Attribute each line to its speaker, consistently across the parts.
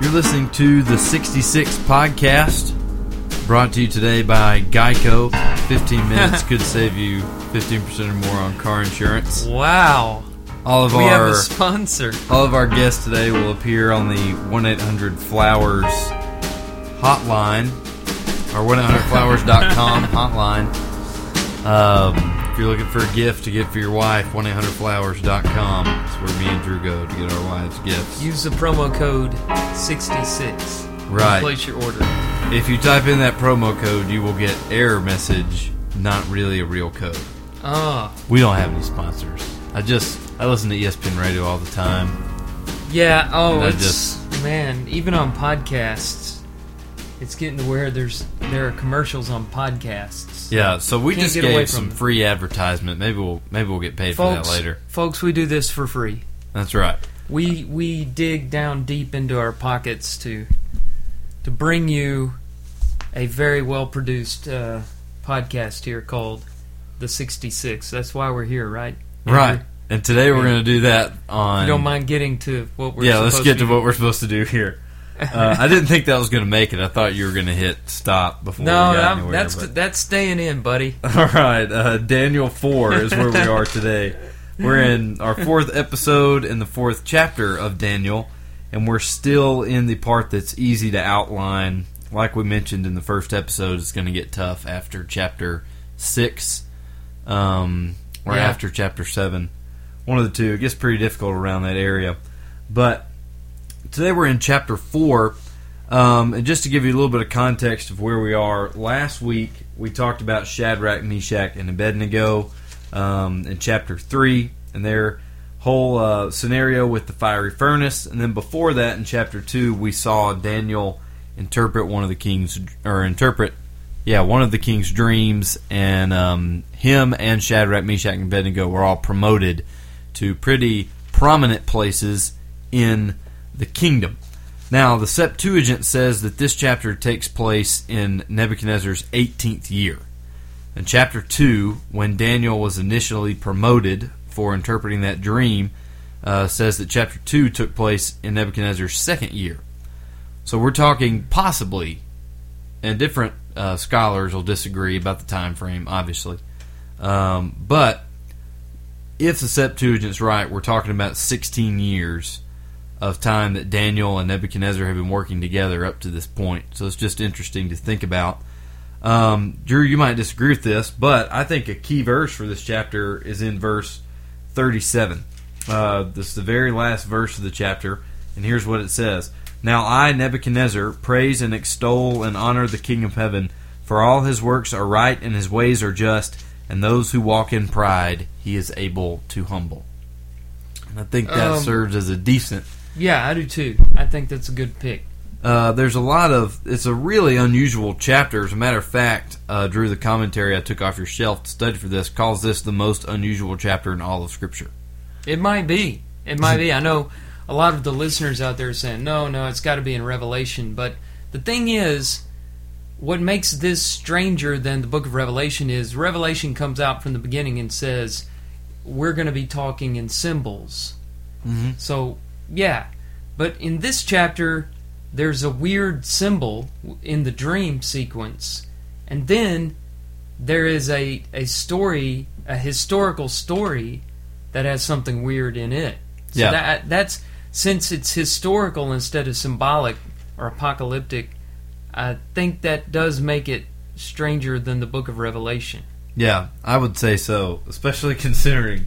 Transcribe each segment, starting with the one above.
Speaker 1: You're listening to the 66 podcast, brought to you today by Geico. 15 minutes could save you 15% or more on car insurance.
Speaker 2: Wow.
Speaker 1: All of
Speaker 2: We have
Speaker 1: our
Speaker 2: a sponsor.
Speaker 1: all of our guests today will appear on the 1-800-Flowers hotline or 1-800-Flowers.com hotline. Um, if you're looking for a gift to get for your wife, 1-800-Flowers.com. That's where me and Drew go to get our wives gifts.
Speaker 2: Use the promo code 66.
Speaker 1: Right.
Speaker 2: Place your order.
Speaker 1: If you type in that promo code, you will get error message, not really a real code.
Speaker 2: Ah.
Speaker 1: We don't have any sponsors. I just I listen to ESPN radio all the time.
Speaker 2: Yeah, oh, it's
Speaker 1: just-
Speaker 2: man, even on podcasts, it's getting to where there's there are commercials on podcasts.
Speaker 1: Yeah, so we
Speaker 2: Can't
Speaker 1: just
Speaker 2: get away
Speaker 1: gave
Speaker 2: from
Speaker 1: some free advertisement. Maybe we'll maybe we'll get paid for that later.
Speaker 2: folks, we do this for free.
Speaker 1: That's right.
Speaker 2: We we dig down deep into our pockets to to bring you a very well produced uh, podcast here called the 66. That's why we're here, right? Andrew?
Speaker 1: Right. And today we're going to do that
Speaker 2: If
Speaker 1: on
Speaker 2: you don't mind getting to what we're
Speaker 1: Yeah, let's get to
Speaker 2: be
Speaker 1: what we're supposed to do here. Uh, I didn't think that was going to make it. I thought you were going to hit stop before
Speaker 2: No,
Speaker 1: we got anywhere.
Speaker 2: that's
Speaker 1: but-
Speaker 2: that's staying in, buddy.
Speaker 1: All right, uh, Daniel 4 is where we are today. We're in our fourth episode in the fourth chapter of Daniel, and we're still in the part that's easy to outline. Like we mentioned in the first episode, it's going to get tough after chapter 6 um, or
Speaker 2: Yeah.
Speaker 1: after chapter 7. One of the two. It gets pretty difficult around that area. But today we're in chapter 4. Um, and just to give you a little bit of context of where we are, last week we talked about Shadrach, Meshach, and Abednego um, in chapter 3 and their whole uh, scenario with the fiery furnace. And then before that, in chapter 2, we saw Daniel interpret one of the king's, or interpret, yeah, one of the king's dreams. And um, him and Shadrach, Meshach, and Abednego were all promoted to pretty prominent places in the kingdom. Now, the Septuagint says that this chapter takes place in Nebuchadnezzar's 18th year. In chapter 2, when Daniel was initially promoted for interpreting that dream, uh, says that chapter 2 took place in Nebuchadnezzar's second year. So we're talking possibly, and different uh, scholars will disagree about the time frame, obviously. Um, but if the Septuagint's right, we're talking about 16 years of time that Daniel and Nebuchadnezzar have been working together up to this point. So it's just interesting to think about. Um, Drew, you might disagree with this, but I think a key verse for this chapter is in verse 37. Uh, this is the very last verse of the chapter, and here's what it says Now I, Nebuchadnezzar, praise and extol and honor the King of heaven, for all his works are right and his ways are just, and those who walk in pride he is able to humble. And I think that
Speaker 2: Um,
Speaker 1: serves as a decent
Speaker 2: Yeah, I do too. I think that's a good pick.
Speaker 1: uh, there's a lot of. It's a really unusual chapter. As a matter of fact, uh, Drew, the commentary I took off your shelf to study for this calls this the most unusual chapter in all of Scripture.
Speaker 2: It might be. It might be. I know a lot of the listeners out there are saying, no, no, it's got to be in Revelation. But the thing is, what makes this stranger than the book of Revelation is Revelation comes out from the beginning and says, we're going to be talking in symbols.
Speaker 1: Mm-hmm.
Speaker 2: So, yeah. But in this chapter, there's a weird symbol in the dream sequence. And then there is a, a story, a historical story that has something weird in it. So
Speaker 1: Yeah.
Speaker 2: that that's since it's historical instead of symbolic or apocalyptic, I think that does make it stranger than the book of Revelation.
Speaker 1: Yeah, I would say so, especially considering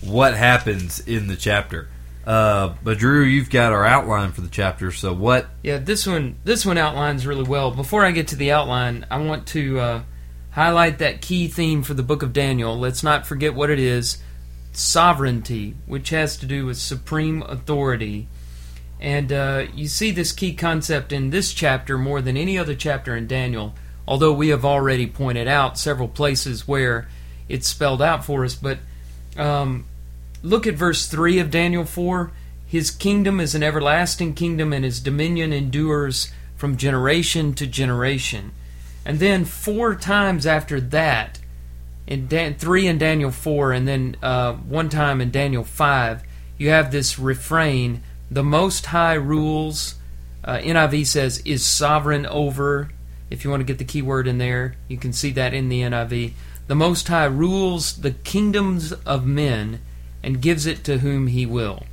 Speaker 1: what happens in the chapter. Uh, but Drew, you've got our outline for the chapter. So what?
Speaker 2: Yeah, this one this one outlines really well. Before I get to the outline, I want to uh, highlight that key theme for the book of Daniel. Let's not forget what it is: sovereignty, which has to do with supreme authority. And uh, you see this key concept in this chapter more than any other chapter in Daniel. Although we have already pointed out several places where it's spelled out for us, but um, look at verse 3 of Daniel 4. His kingdom is an everlasting kingdom, and his dominion endures from generation to generation. And then four times after that, in Dan- three in Daniel 4, and then uh, one time in Daniel 5, you have this refrain The Most High rules, Uh, NIV says, is sovereign over. If you want to get the key word in there, you can see that in the NIV. The Most High rules the kingdoms of men and gives it to whom he will.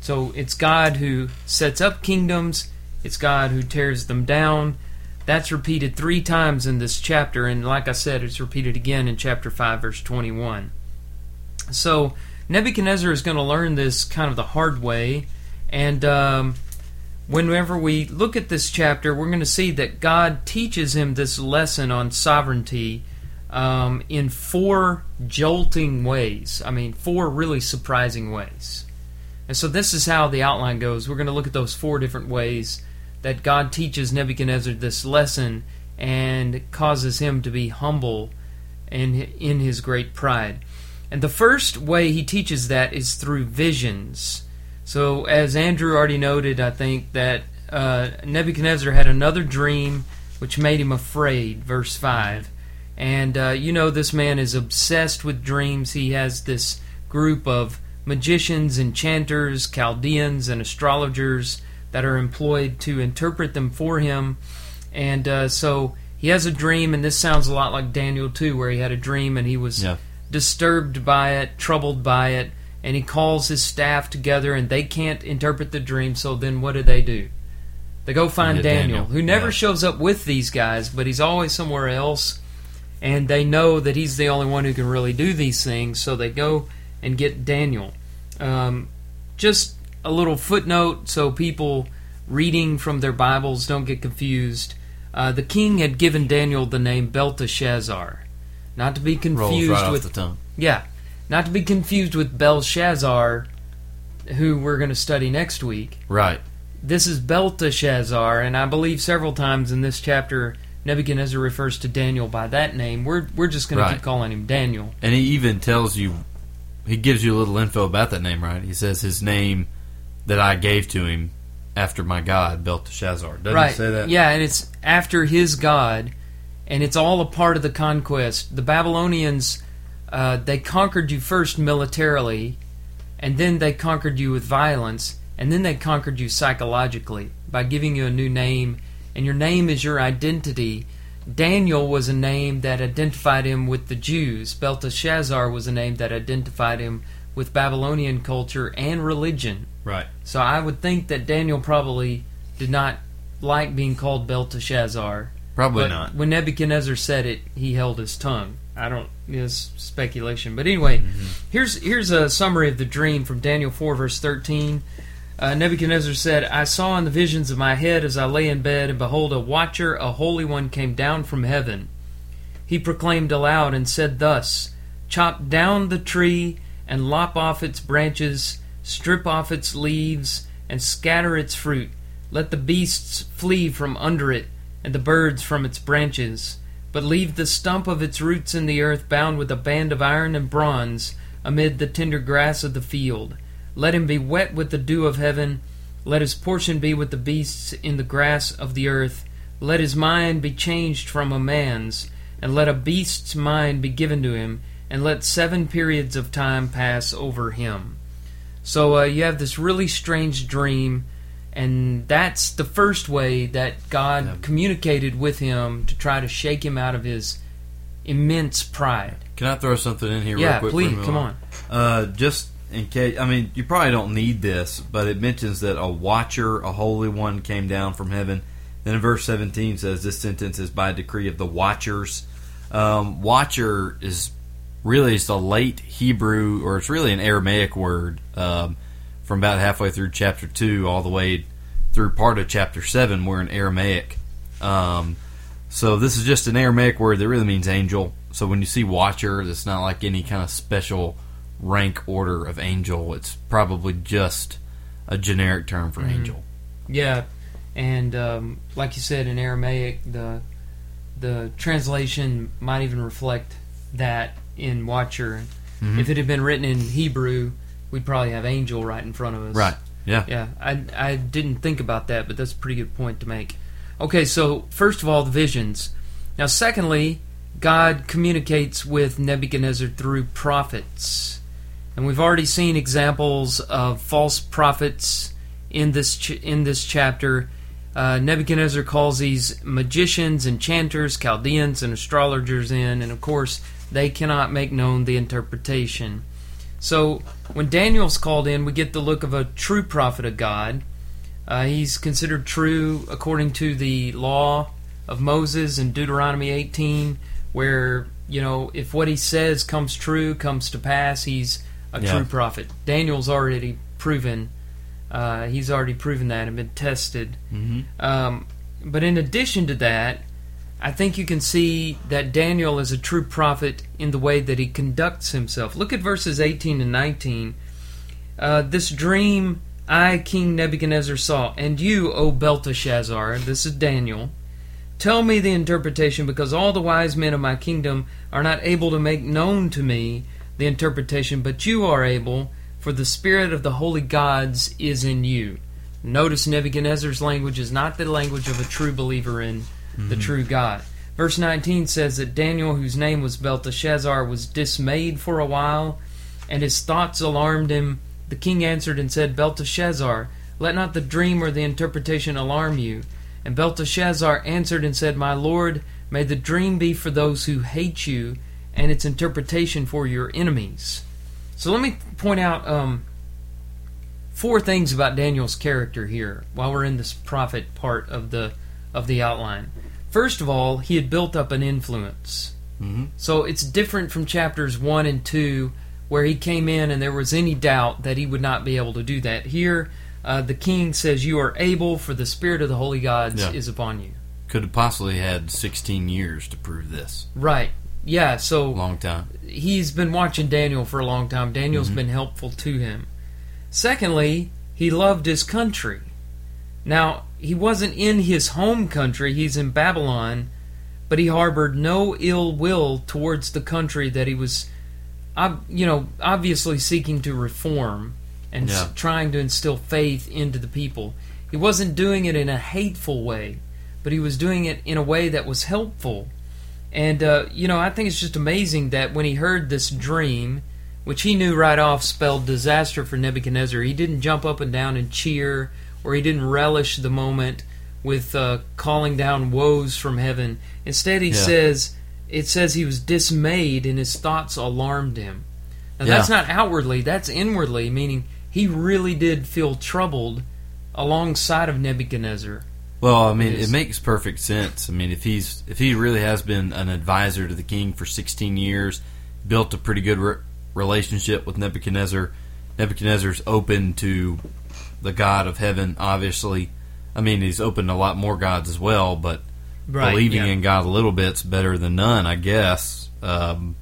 Speaker 2: So it's God who sets up kingdoms, it's God who tears them down. That's repeated three times in this chapter, and like I said, it's repeated again in chapter 5, verse 21. So Nebuchadnezzar is going to learn this kind of the hard way, and um, whenever we look at this chapter, we're going to see that God teaches him this lesson on sovereignty um, in four jolting ways. I mean, four really surprising ways. And so this is how the outline goes. We're going to look at those four different ways that God teaches Nebuchadnezzar this lesson and causes him to be humble and in his great pride. And the first way he teaches that is through visions. So, as Andrew already noted, I think that uh, Nebuchadnezzar had another dream which made him afraid, verse 5. And uh, you know, this man is obsessed with dreams. He has this group of magicians, enchanters, Chaldeans, and astrologers that are employed to interpret them for him. And uh, so he has a dream, and this sounds a lot like Daniel too, where he had a dream and he was
Speaker 1: Yeah.
Speaker 2: disturbed by it, troubled by it, and he calls his staff together, and they can't interpret the dream. So then, what do they do? They go find Daniel,
Speaker 1: Daniel.
Speaker 2: who never
Speaker 1: Yeah.
Speaker 2: shows up with these guys, but he's always somewhere else. And they know that he's the only one who can really do these things, so they go and get Daniel. Um, just a little footnote so people reading from their Bibles don't get confused. Uh, the king had given Daniel the name Belteshazzar, not to be confused
Speaker 1: right
Speaker 2: with
Speaker 1: off the tongue.
Speaker 2: yeah, not to be confused with Belshazzar, who we're going to study next week.
Speaker 1: Right.
Speaker 2: This is Belteshazzar, and I believe several times in this chapter Nebuchadnezzar refers to Daniel by that name. We're we're just going
Speaker 1: Right.
Speaker 2: to keep calling him Daniel.
Speaker 1: And he even tells you, he gives you a little info about that name, right? He says his name that I gave to him after my God, Belteshazzar. Doesn't
Speaker 2: right?
Speaker 1: he say that?
Speaker 2: Yeah, and it's after his God, and it's all a part of the conquest. The Babylonians, uh, they conquered you first militarily, and then they conquered you with violence, and then they conquered you psychologically by giving you a new name, and your name is your identity. Daniel was a name that identified him with the Jews. Belteshazzar was a name that identified him with Babylonian culture and religion.
Speaker 1: Right.
Speaker 2: So I would think that Daniel probably did not like being called Belteshazzar.
Speaker 1: Probably not.
Speaker 2: When Nebuchadnezzar said it, he held his tongue. I don't. It's speculation, but anyway,
Speaker 1: Mm-hmm.
Speaker 2: here's here's a summary of the dream from Daniel four verse thirteen. Uh, Nebuchadnezzar said, "I saw in the visions of my head as I lay in bed, and behold, a watcher, a holy one, came down from heaven. He proclaimed aloud and said thus: Chop down the tree and lop off its branches, strip off its leaves, and scatter its fruit. Let the beasts flee from under it, and the birds from its branches. But leave the stump of its roots in the earth, bound with a band of iron and bronze, amid the tender grass of the field. Let him be wet with the dew of heaven. Let his portion be with the beasts in the grass of the earth. Let his mind be changed from a man's, and let a beast's mind be given to him, and let seven periods of time pass over him. So uh, you have this really strange dream, and that's the first way that God
Speaker 1: Yeah.
Speaker 2: communicated with him to try to shake him out of his immense pride.
Speaker 1: Can I throw something in here
Speaker 2: yeah,
Speaker 1: real quick?
Speaker 2: please, come on.
Speaker 1: Uh, just in case, I mean, you probably don't need this, but it mentions that a watcher, a holy one, came down from heaven. Then in verse 17 says this sentence is by decree of the watchers. Um, watcher is really it's a late Hebrew, or it's really an Aramaic word um, from about halfway through chapter 2 all the way through part of chapter 7. We're in Aramaic. Um, so this is just an Aramaic word that really means angel. So when you see watcher, it's not like any kind of special rank order of angel. It's probably just a generic term for angel.
Speaker 2: Yeah, and um, like you said in Aramaic, the the translation might even reflect that in Watcher.
Speaker 1: Mhm.
Speaker 2: If it had been written in Hebrew, we'd probably have angel right in front of us.
Speaker 1: Right. Yeah.
Speaker 2: Yeah, I, I didn't think about that, but that's a pretty good point to make. Okay, so first of all, the visions. Now, secondly, God communicates with Nebuchadnezzar through prophets. And we've already seen examples of false prophets in this ch- in this chapter. Uh, Nebuchadnezzar calls these magicians, enchanters, Chaldeans, and astrologers in, and of course, they cannot make known the interpretation. So, when Daniel's called in, we get the look of a true prophet of God. Uh, he's considered true according to the law of Moses in Deuteronomy 18, where, you know, if what he says comes true, comes to pass, he's a
Speaker 1: Yeah.
Speaker 2: true prophet. Daniel's already proven, uh, he's already proven that and been tested.
Speaker 1: Mm-hmm.
Speaker 2: Um, but in addition to that, I think you can see that Daniel is a true prophet in the way that he conducts himself. Look at verses 18 and 19. Uh, this dream I, King Nebuchadnezzar, saw, and you, O Belteshazzar, this is Daniel, tell me the interpretation, because all the wise men of my kingdom are not able to make known to me the interpretation, but you are able, for the spirit of the holy gods is in you. Notice Nebuchadnezzar's language is not the language of a true believer in the mm-hmm. true God. Verse 19 says that Daniel, whose name was Belteshazzar, was dismayed for a while, and his thoughts alarmed him. The king answered and said, Belteshazzar, let not the dream or the interpretation alarm you. And Belteshazzar answered and said, My lord, may the dream be for those who hate you, and its interpretation for your enemies. So let me point out um, four things about Daniel's character here while we're in this prophet part of the of the outline. First of all, he had built up an influence.
Speaker 1: Mm-hmm.
Speaker 2: So it's different from chapters 1 and 2 where he came in and there was any doubt that he would not be able to do that. Here uh, the king says you are able for the spirit of the holy gods
Speaker 1: Yeah.
Speaker 2: is upon you.
Speaker 1: Could have possibly had 16 years to prove this.
Speaker 2: Right. Yeah, so
Speaker 1: Long time.
Speaker 2: he's been watching Daniel for a long time. Daniel's mm-hmm. been helpful to him. Secondly, he loved his country. Now, he wasn't in his home country, he's in Babylon, but he harbored no ill will towards the country that he was, you know, obviously seeking to reform and
Speaker 1: Yeah.
Speaker 2: trying to instill faith into the people. He wasn't doing it in a hateful way, but he was doing it in a way that was helpful. And, uh, you know, I think it's just amazing that when he heard this dream, which he knew right off spelled disaster for Nebuchadnezzar, he didn't jump up and down and cheer, or he didn't relish the moment with uh, calling down woes from heaven. Instead, he
Speaker 1: Yeah.
Speaker 2: says, it says he was dismayed and his thoughts alarmed him. Now,
Speaker 1: Yeah.
Speaker 2: that's not outwardly, that's inwardly, meaning he really did feel troubled alongside of Nebuchadnezzar.
Speaker 1: Well, I mean,
Speaker 2: It
Speaker 1: makes perfect sense. I mean, if he's if he really has been an advisor to the king for 16 years, built a pretty good re- relationship with Nebuchadnezzar, Nebuchadnezzar's open to the God of heaven. Obviously, I mean, he's open to a lot more gods as well, but believing
Speaker 2: yeah.
Speaker 1: in God a little bit's better than none, I guess. Um,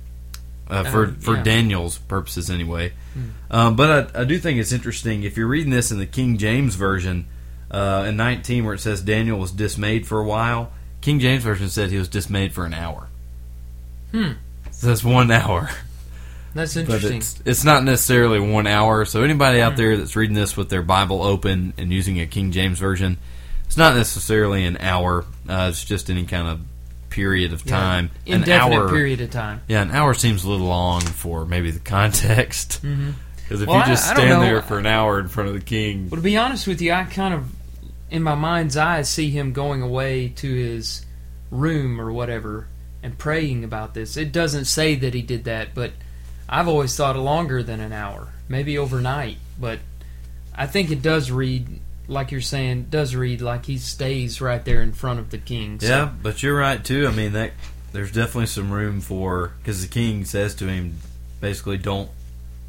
Speaker 1: uh, for
Speaker 2: Um,
Speaker 1: for
Speaker 2: yeah.
Speaker 1: Daniel's purposes, anyway. Um, but I, I do think it's interesting if you're reading this in the King James version uh, in 19, where it says Daniel was dismayed for a while. King James version said he was dismayed for an hour.
Speaker 2: Hmm.
Speaker 1: So that's one hour.
Speaker 2: That's
Speaker 1: But
Speaker 2: interesting.
Speaker 1: it's it's not necessarily one hour. So anybody
Speaker 2: Hmm.
Speaker 1: out there that's reading this with their Bible open and using a King James version, it's not necessarily an hour. Uh, it's just any kind of period of
Speaker 2: Yeah.
Speaker 1: time. an
Speaker 2: Indefinite
Speaker 1: hour,
Speaker 2: period of time.
Speaker 1: Yeah, an hour seems a little long for maybe the context.
Speaker 2: Mm-hmm.
Speaker 1: Because if
Speaker 2: Well,
Speaker 1: you just
Speaker 2: I don't
Speaker 1: stand there for an hour in front of the king,
Speaker 2: Well, to be honest with you, I kind of, in my mind's eye, see him going away to his room or whatever and praying about this. It doesn't say that he did that, but I've always thought longer than an hour, maybe overnight. But I think it does read, like you're saying, does read like he stays right there in front of the king. So-
Speaker 1: yeah, but you're right too. I mean that there's definitely some room for because the king says to him, basically, don't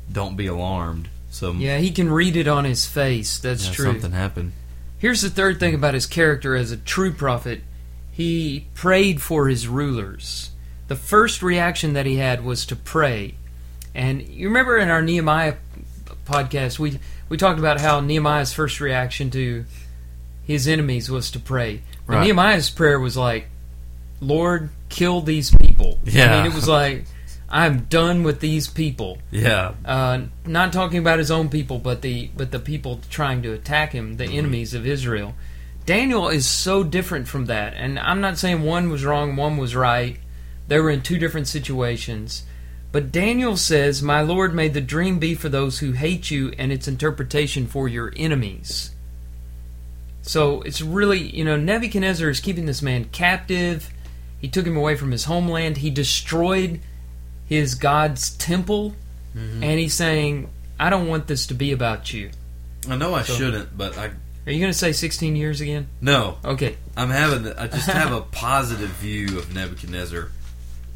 Speaker 1: don't be alarmed. So
Speaker 2: Yeah, he can read it on his face. That's
Speaker 1: yeah,
Speaker 2: true.
Speaker 1: something happened.
Speaker 2: Here's the third thing about his character as a true prophet. He prayed for his rulers. The first reaction that he had was to pray. And you remember in our Nehemiah podcast, we, we talked about how Nehemiah's first reaction to his enemies was to pray.
Speaker 1: Right.
Speaker 2: Nehemiah's prayer was like, Lord, kill these people. I
Speaker 1: Yeah.
Speaker 2: mean, it was like, I'm done with these people.
Speaker 1: Yeah,
Speaker 2: Uh, not talking about his own people, but the but the people trying to attack him, the enemies of Israel. Daniel is so different from that, and I'm not saying one was wrong, one was right. They were in two different situations. But Daniel says, "My Lord, may the dream be for those who hate you, and its interpretation for your enemies." So it's really, you know, Nebuchadnezzar is keeping this man captive. He took him away from his homeland. He destroyed his God's temple.
Speaker 1: Mm-hmm.
Speaker 2: And he's saying, I don't want this to be about you.
Speaker 1: I know I
Speaker 2: So-
Speaker 1: shouldn't, but I
Speaker 2: Are you going to say 16 years again?
Speaker 1: no.
Speaker 2: Okay.
Speaker 1: I'm having. I just have a positive view of Nebuchadnezzar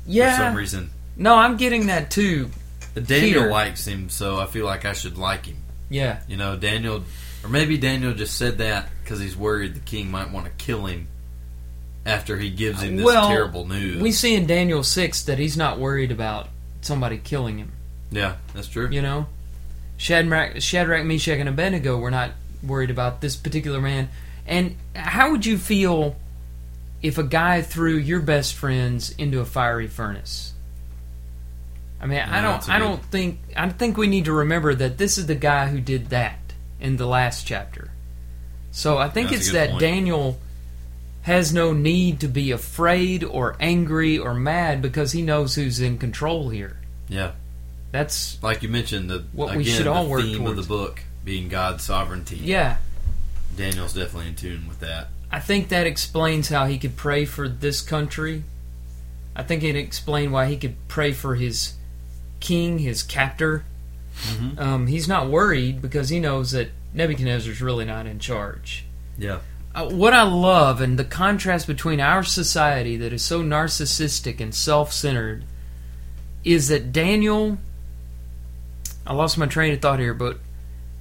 Speaker 2: Yeah.
Speaker 1: for some reason.
Speaker 2: No, I'm getting that too.
Speaker 1: Daniel
Speaker 2: Here.
Speaker 1: likes him, so I feel like I should like him.
Speaker 2: Yeah.
Speaker 1: You know, Daniel, or maybe Daniel just said that because he's worried the king might want to kill him after he gives him this
Speaker 2: Well,
Speaker 1: terrible news.
Speaker 2: We see in Daniel 6 that he's not worried about somebody killing him,
Speaker 1: yeah, that's true.
Speaker 2: you know? Shadrach, Shadrach, Meshach, and Abednego were not worried about this particular man. And how would you feel if a guy threw your best friends into a fiery furnace? I mean, I don't. I don't think. I think we need to remember that this is the guy who did that in the last chapter. So I think it's that
Speaker 1: point.
Speaker 2: Daniel has no need to be afraid or angry or mad because he knows who's in control here.
Speaker 1: Yeah,
Speaker 2: That's
Speaker 1: like you mentioned, the
Speaker 2: What
Speaker 1: again
Speaker 2: we should
Speaker 1: the
Speaker 2: all work
Speaker 1: theme of the book being God's sovereignty.
Speaker 2: yeah.
Speaker 1: Daniel's definitely in tune with that.
Speaker 2: I think that explains how he could pray for this country. I think it explained why he could pray for his king, his captor.
Speaker 1: Mhm.
Speaker 2: Um, he's not worried because he knows that Nebuchadnezzar's really not in charge.
Speaker 1: Yeah,
Speaker 2: Uh, what I love and the contrast between our society that is so narcissistic and self centered is that Daniel. I lost my train of thought here, but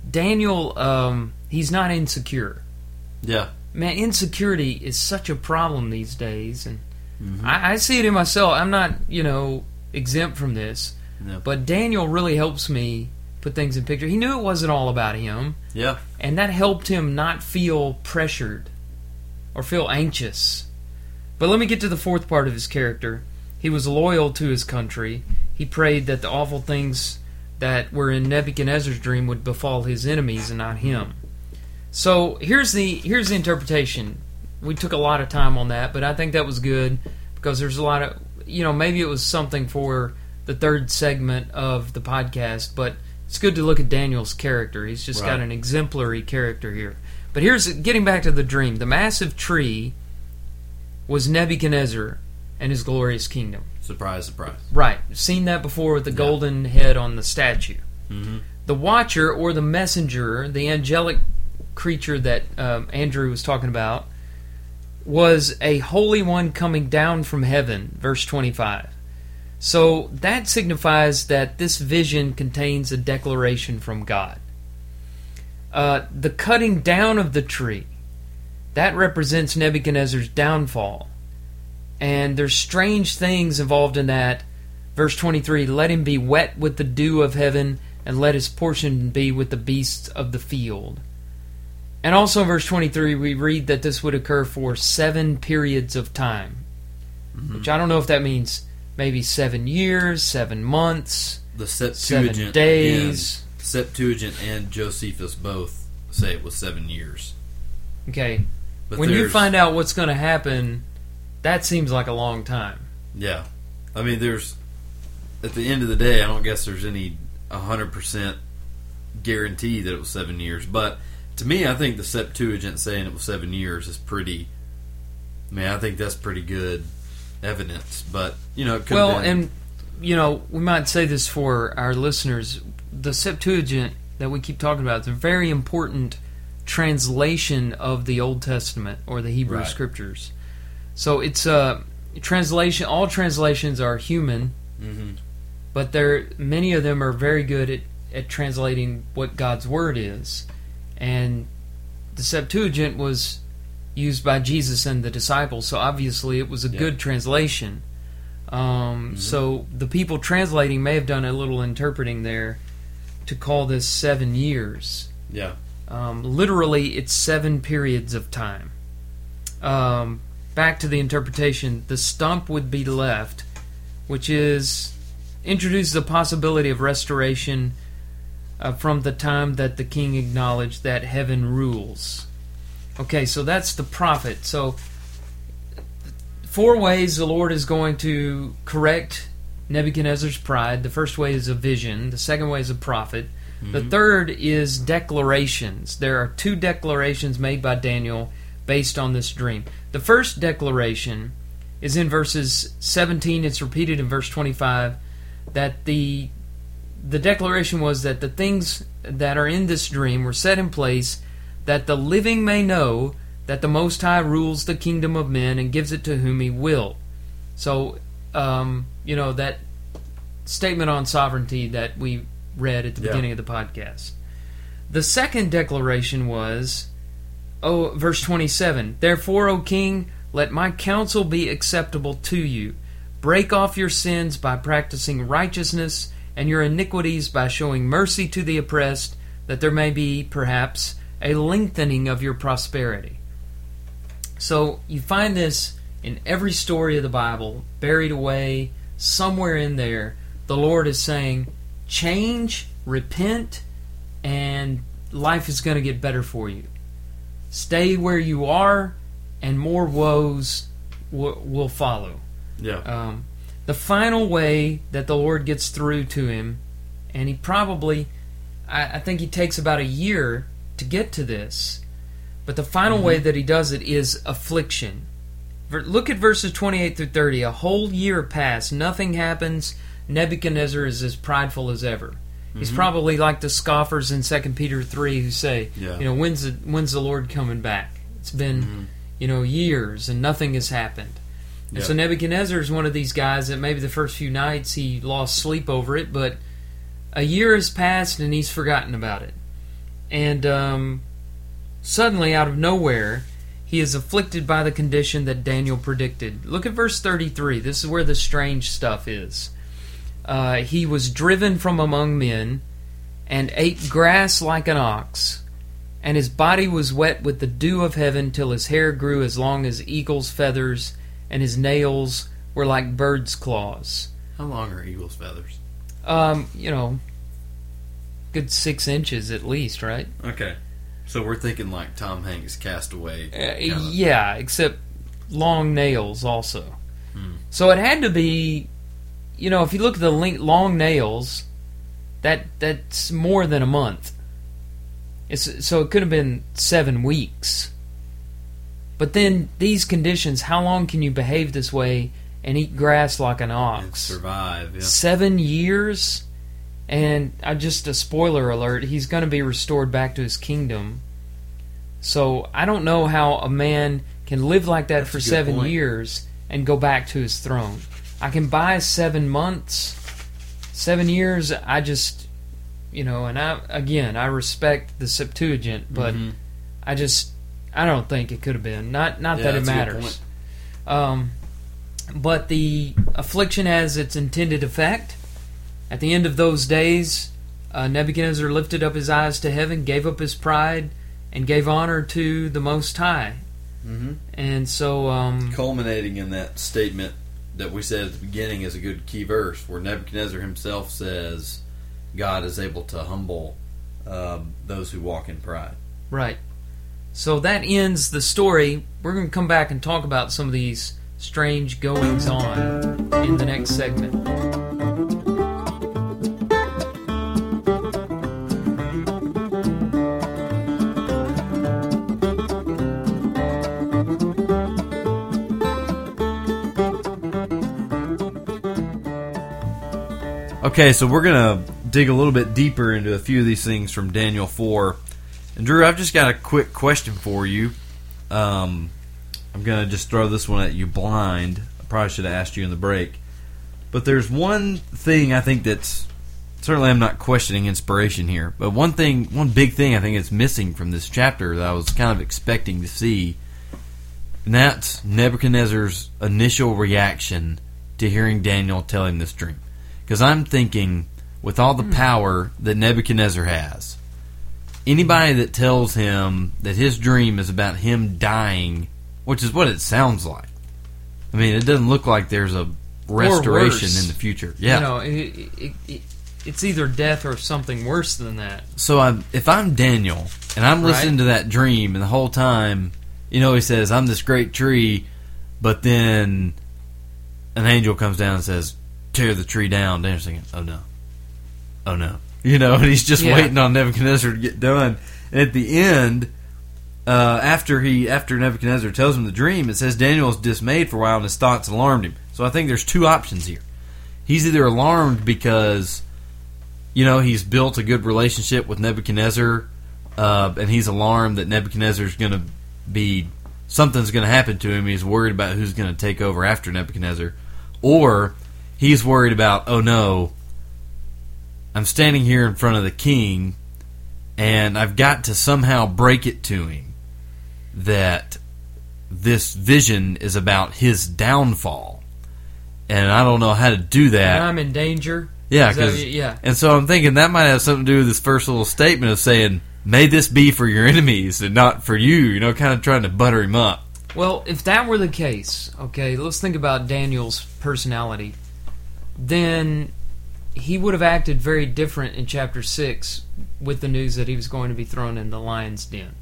Speaker 2: Daniel, um, he's not insecure.
Speaker 1: yeah,
Speaker 2: Man, insecurity is such a problem these days, and
Speaker 1: Mhm.
Speaker 2: I, I see it in myself. I'm not, you know, exempt from this, but Daniel really helps me put things in picture. He knew it wasn't all about him,
Speaker 1: yeah,
Speaker 2: and that helped him not feel pressured or feel anxious. But let me get to the fourth part of his character. He was loyal to his country. He prayed that the awful things that were in Nebuchadnezzar's dream would befall his enemies and not him. So here's the here's the interpretation. We took a lot of time on that, but I think that was good because there's a lot of you know maybe it was something for the third segment of the podcast, but it's good to look at Daniel's character. He's just got an exemplary character here. But here's getting back to the dream. The massive tree was Nebuchadnezzar and his glorious kingdom.
Speaker 1: surprise, surprise.
Speaker 2: Right. Seen that before with the
Speaker 1: Yeah.
Speaker 2: golden head on the statue.
Speaker 1: Mm-hmm.
Speaker 2: The watcher or the messenger, the angelic creature that um, Andrew was talking about, was a holy one coming down from heaven, verse 25. So that signifies that this vision contains a declaration from God. Uh, the cutting down of the tree, that represents Nebuchadnezzar's downfall. And there's strange things involved in that. Verse 23 Let him be wet with the dew of heaven, and let his portion be with the beasts of the field. And also in verse 23, we read that this would occur for seven periods of time. Which I don't know if that means maybe seven years, seven months,
Speaker 1: The
Speaker 2: seven days.
Speaker 1: again, Septuagint and Josephus both say it was seven years.
Speaker 2: Okay.
Speaker 1: But
Speaker 2: when you find out what's going to happen, that seems like a long time.
Speaker 1: Yeah. I mean, there's. At the end of the day, I don't guess there's any 100% guarantee that it was seven years. But to me, I think the Septuagint saying it was seven years is pretty. I mean, I think that's pretty good evidence. But, you know, it could
Speaker 2: Well, and you know, we might say this for our listeners: the Septuagint that we keep talking about is a very important translation of the Old Testament or the Hebrew
Speaker 1: Right.
Speaker 2: Scriptures. So it's a translation. All translations are human,
Speaker 1: Mhm.
Speaker 2: but there many of them are very good at, at translating what God's word is. And the Septuagint was used by Jesus and the disciples, so obviously it was a
Speaker 1: Yeah.
Speaker 2: good translation. Um, So the people translating may have done a little interpreting there to call this seven years.
Speaker 1: Yeah.
Speaker 2: Um, literally, it's seven periods of time. Um, back to the interpretation, the stump would be left, which is introduces the possibility of restoration uh, from the time that the king acknowledged that heaven rules. Okay, so that's the prophet. So, four ways the Lord is going to correct Nebuchadnezzar's pride. The first way is a vision. The second way is a prophet. The mm-hmm. third is declarations. There are two declarations made by Daniel based on this dream. The first declaration is in verses 17, it's repeated in verse 25 that the the declaration was that the things that are in this dream were set in place that the living may know that the Most High rules the kingdom of men and gives it to whom he will. So, um, you know, that statement on sovereignty that we read at the
Speaker 1: Yeah.
Speaker 2: beginning of the podcast. The second declaration was, oh, verse 27 Therefore, O king, let my counsel be acceptable to you. Break off your sins by practicing righteousness, and your iniquities by showing mercy to the oppressed, that there may be, perhaps, a lengthening of your prosperity. So you find this in every story of the Bible, buried away somewhere in there. The Lord is saying, change, repent, and life is going to get better for you. Stay where you are, and more woes w- will follow.
Speaker 1: Yeah.
Speaker 2: Um, the final way that the Lord gets through to him, and he probably, I, I think he takes about a year to get to this, but the final way mm-hmm. that he does it is affliction. Look at verses 28 through 30. A whole year passed, nothing happens. Nebuchadnezzar is as prideful as ever. He's mm-hmm. probably like the scoffers in 2 Peter 3 who say,
Speaker 1: Yeah.
Speaker 2: you know, when's the, when's the Lord coming back? It's been, mm-hmm. you know, years and nothing has happened. And
Speaker 1: Yeah.
Speaker 2: so Nebuchadnezzar is one of these guys that maybe the first few nights he lost sleep over it, but a year has passed and he's forgotten about it. And um, suddenly, out of nowhere, he is afflicted by the condition that Daniel predicted. Look at verse 33. This is where the strange stuff is. Uh, he was driven from among men and ate grass like an ox, and his body was wet with the dew of heaven till his hair grew as long as eagle's feathers, and his nails were like bird's claws.
Speaker 1: How long are eagle's feathers?
Speaker 2: Um, you know, good six inches at least, right?
Speaker 1: Okay. So we're thinking like Tom Hanks Castaway.
Speaker 2: Uh, yeah, except long nails also.
Speaker 1: Hmm.
Speaker 2: So it had to be, you know, if you look at the link, long nails, that that's more than a month. It's so it could have been seven weeks. But then these conditions, how long can you behave this way and eat grass like an ox?
Speaker 1: and survive. Yeah.
Speaker 2: Seven years, and I just a spoiler alert: he's going to be restored back to his kingdom. So I don't know how a man can live like that
Speaker 1: That's
Speaker 2: for seven
Speaker 1: point.
Speaker 2: years and go back to his throne. I can buy seven months, seven years. I just, you know, and I again I respect the Septuagint, but
Speaker 1: Mhm.
Speaker 2: I just I don't think it could have been. Not not
Speaker 1: Yeah,
Speaker 2: that it
Speaker 1: that's a good
Speaker 2: matters. Um, but the affliction has its intended effect. At the end of those days, uh, Nebuchadnezzar lifted up his eyes to heaven, gave up his pride, and gave honor to the Most High.
Speaker 1: Mhm.
Speaker 2: And so, um,
Speaker 1: Culminating in that statement that we said at the beginning is a good key verse where Nebuchadnezzar himself says, God is able to humble um, those who walk in pride.
Speaker 2: right. So that ends the story. We're going to come back and talk about some of these strange goings on in the next segment.
Speaker 1: Okay, so we're going to dig a little bit deeper into a few of these things from Daniel 4. And Drew, I've just got a quick question for you. Um, I'm going to just throw this one at you blind. I probably should have asked you in the break. But there's one thing I think that's certainly I'm not questioning inspiration here, but one thing, one big thing I think is missing from this chapter that I was kind of expecting to see, and that's Nebuchadnezzar's initial reaction to hearing Daniel tell him this dream. Because I'm thinking, with all the hmm. power that Nebuchadnezzar has, anybody that tells him that his dream is about him dying, which is what it sounds like. I mean, it doesn't look like there's a restoration in the future. Yeah.
Speaker 2: You know, it, it, it, it's either death or something worse than that.
Speaker 1: So I'm, if I'm Daniel and I'm
Speaker 2: Right.
Speaker 1: listening to that dream, and the whole time, you know, he says, "I'm this great tree," but then an angel comes down and says, "Tear the tree down." Daniel's thinking, "Oh no, oh no." you know, and he's just
Speaker 2: Yeah.
Speaker 1: waiting on Nebuchadnezzar to get done. And at the end, uh, after he after Nebuchadnezzar tells him the dream, it says Daniel is dismayed for a while and his thoughts alarmed him. So I think there's two options here. He's either alarmed because you know he's built a good relationship with Nebuchadnezzar, uh, and he's alarmed that Nebuchadnezzar's going to be something's going to happen to him. He's worried about who's going to take over after Nebuchadnezzar, or he's worried about oh no, I'm standing here in front of the king, and I've got to somehow break it to him that this vision is about his downfall, and I don't know how to do that.
Speaker 2: And I'm in danger.
Speaker 1: Yeah, because
Speaker 2: yeah.
Speaker 1: and so I'm thinking that might have something to do with this first little statement of saying, "May this be for your enemies and not for you." You know, kind of trying to butter him up.
Speaker 2: Well, if that were the case, okay, let's think about Daniel's personality. Then he would have acted very different in chapter 6 with the news that he was going to be thrown in the lion's den.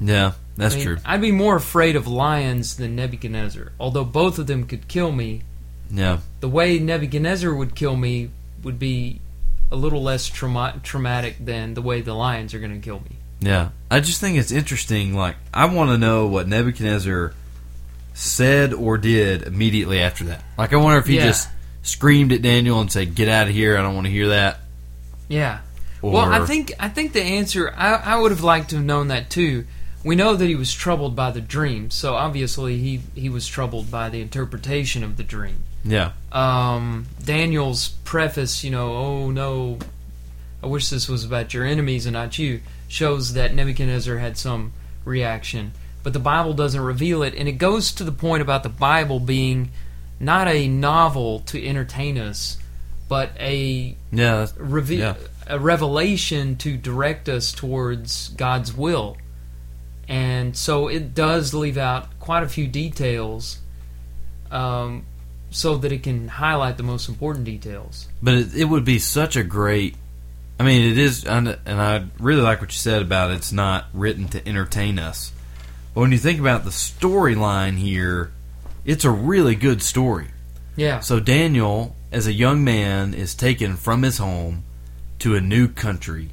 Speaker 1: Yeah, that's
Speaker 2: I mean,
Speaker 1: true.
Speaker 2: I'd be more afraid of lions than Nebuchadnezzar. Although both of them could kill me,
Speaker 1: Yeah,
Speaker 2: the way Nebuchadnezzar would kill me would be a little less trauma- traumatic than the way the lions are going to kill me.
Speaker 1: yeah. I just think it's interesting. Like, I want to know what Nebuchadnezzar said or did immediately after that. Like, I wonder if he
Speaker 2: Yeah.
Speaker 1: just screamed at Daniel and said, "Get out of here! I don't want to hear that."
Speaker 2: Yeah.
Speaker 1: Or,
Speaker 2: Well, I think I think the answer I, I would have liked to have known that too. We know that he was troubled by the dream, so obviously he he was troubled by the interpretation of the dream.
Speaker 1: yeah,
Speaker 2: Um, Daniel's preface, you know, oh no, I wish this was about your enemies and not you, shows that Nebuchadnezzar had some reaction, but the Bible doesn't reveal it, and it goes to the point about the Bible being not a novel to entertain us, but a
Speaker 1: yeah,
Speaker 2: reve-
Speaker 1: Yeah.
Speaker 2: a revelation to direct us towards God's will. And so it does leave out quite a few details um, so that it can highlight the most important details.
Speaker 1: But it, it would be such a great. I mean, it is, and and I really like what you said about it's not written to entertain us. But when you think about the storyline here, it's a really good story.
Speaker 2: Yeah.
Speaker 1: So Daniel, as a young man, is taken from his home to a new country,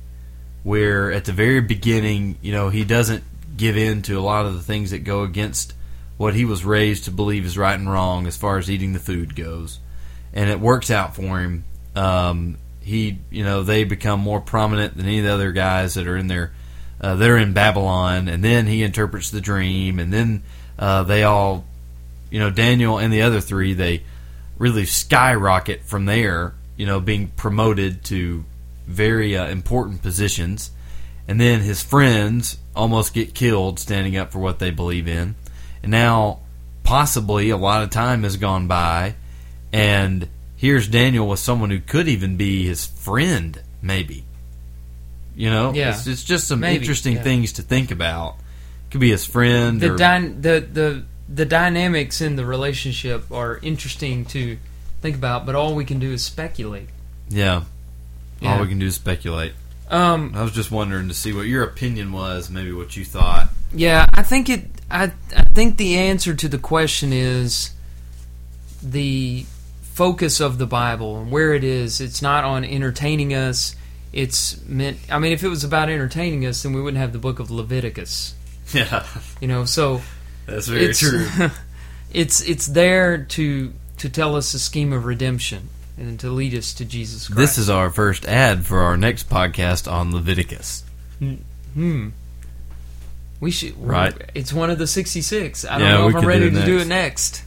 Speaker 1: where at the very beginning, you know, he doesn't give in to a lot of the things that go against what he was raised to believe is right and wrong as far as eating the food goes, and it works out for him. Um, he, you know, they become more prominent than any of the other guys that are in there. Uh, they're in Babylon, and then he interprets the dream, and then uh, they all, you know, Daniel and the other three, they really skyrocket from there. You know, being promoted to very uh, important positions, and then his friends almost get killed standing up for what they believe in. And now, possibly, a lot of time has gone by, and here's Daniel with someone who could even be his friend, maybe. You know,
Speaker 2: Yeah.
Speaker 1: it's, it's just some
Speaker 2: Maybe,
Speaker 1: interesting
Speaker 2: yeah.
Speaker 1: things to think about. Could be his friend,
Speaker 2: The,
Speaker 1: or
Speaker 2: dy- the the the dynamics in the relationship are interesting to think about, but all we can do is speculate.
Speaker 1: yeah.
Speaker 2: Yeah.
Speaker 1: All we can do is speculate.
Speaker 2: Um,
Speaker 1: I was just wondering to see what your opinion was, maybe what you thought.
Speaker 2: Yeah, I think it. I I think the answer to the question is the focus of the Bible and where it is. It's not on entertaining us. It's meant. I mean, if it was about entertaining us, then we wouldn't have the book of Leviticus.
Speaker 1: Yeah,
Speaker 2: You know, so
Speaker 1: that's very
Speaker 2: it's
Speaker 1: true.
Speaker 2: it's it's there to to tell us the scheme of redemption and to lead us to Jesus Christ.
Speaker 1: This is our first ad for our next podcast on Leviticus.
Speaker 2: hmm. We should
Speaker 1: Right.
Speaker 2: It's one of the sixty-six. I don't
Speaker 1: Yeah,
Speaker 2: know if I'm ready to do it next.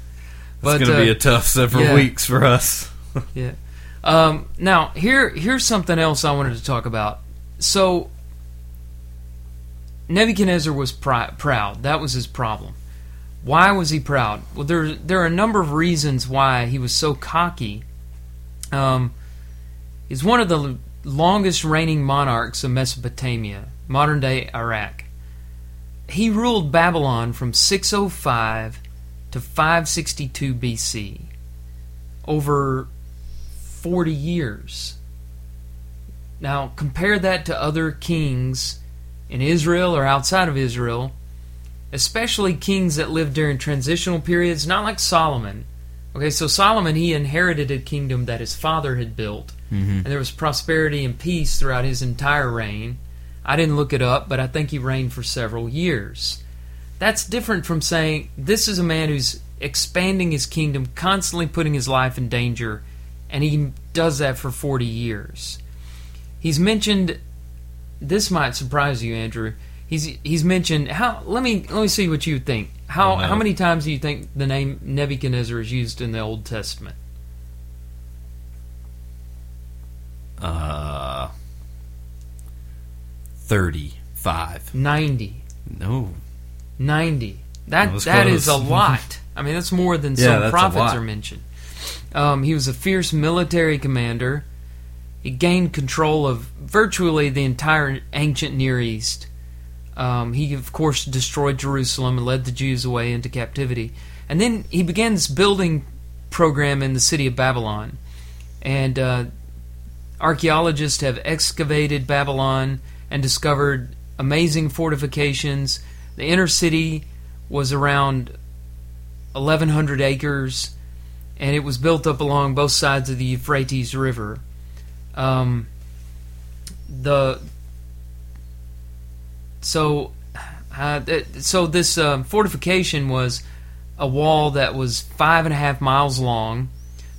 Speaker 1: It's going to
Speaker 2: uh,
Speaker 1: be a tough several
Speaker 2: yeah.
Speaker 1: weeks for us.
Speaker 2: Yeah. Um, now here here's something else I wanted to talk about. So Nebuchadnezzar was pri- proud. That was his problem. Why was he proud? Well, there there are a number of reasons why he was so cocky. Um, he's one of the longest reigning monarchs of Mesopotamia, modern day Iraq. He ruled Babylon from 605 to 562 BC, over 40 years. Now, compare that to other kings in Israel or outside of Israel, especially kings that lived during transitional periods, not like Solomon. Okay, so Solomon, he inherited a kingdom that his father had built,
Speaker 1: Mm-hmm.
Speaker 2: and there was prosperity and peace throughout his entire reign. I didn't look it up, but I think he reigned for several years. That's different from saying this is a man who's expanding his kingdom, constantly putting his life in danger, and he does that for 40 years. He's mentioned this might surprise you, Andrew. He's he's mentioned how let me let me see what you think. How
Speaker 1: Oh,
Speaker 2: how many times do you think the name Nebuchadnezzar is used in the Old Testament?
Speaker 1: Uh, thirty-five.
Speaker 2: 90.
Speaker 1: No.
Speaker 2: 90.
Speaker 1: That
Speaker 2: That that is a lot. I mean, that's more than
Speaker 1: Yeah,
Speaker 2: some prophets are mentioned. Um, he was a fierce military commander. He gained control of virtually the entire ancient Near East. Um, he, of course, destroyed Jerusalem and led the Jews away into captivity. And then he began this building program in the city of Babylon. And uh, archaeologists have excavated Babylon and discovered amazing fortifications. The inner city was around 1,100 acres, and it was built up along both sides of the Euphrates River. Um, the so uh, so this um, fortification was a wall that was five and a half miles long,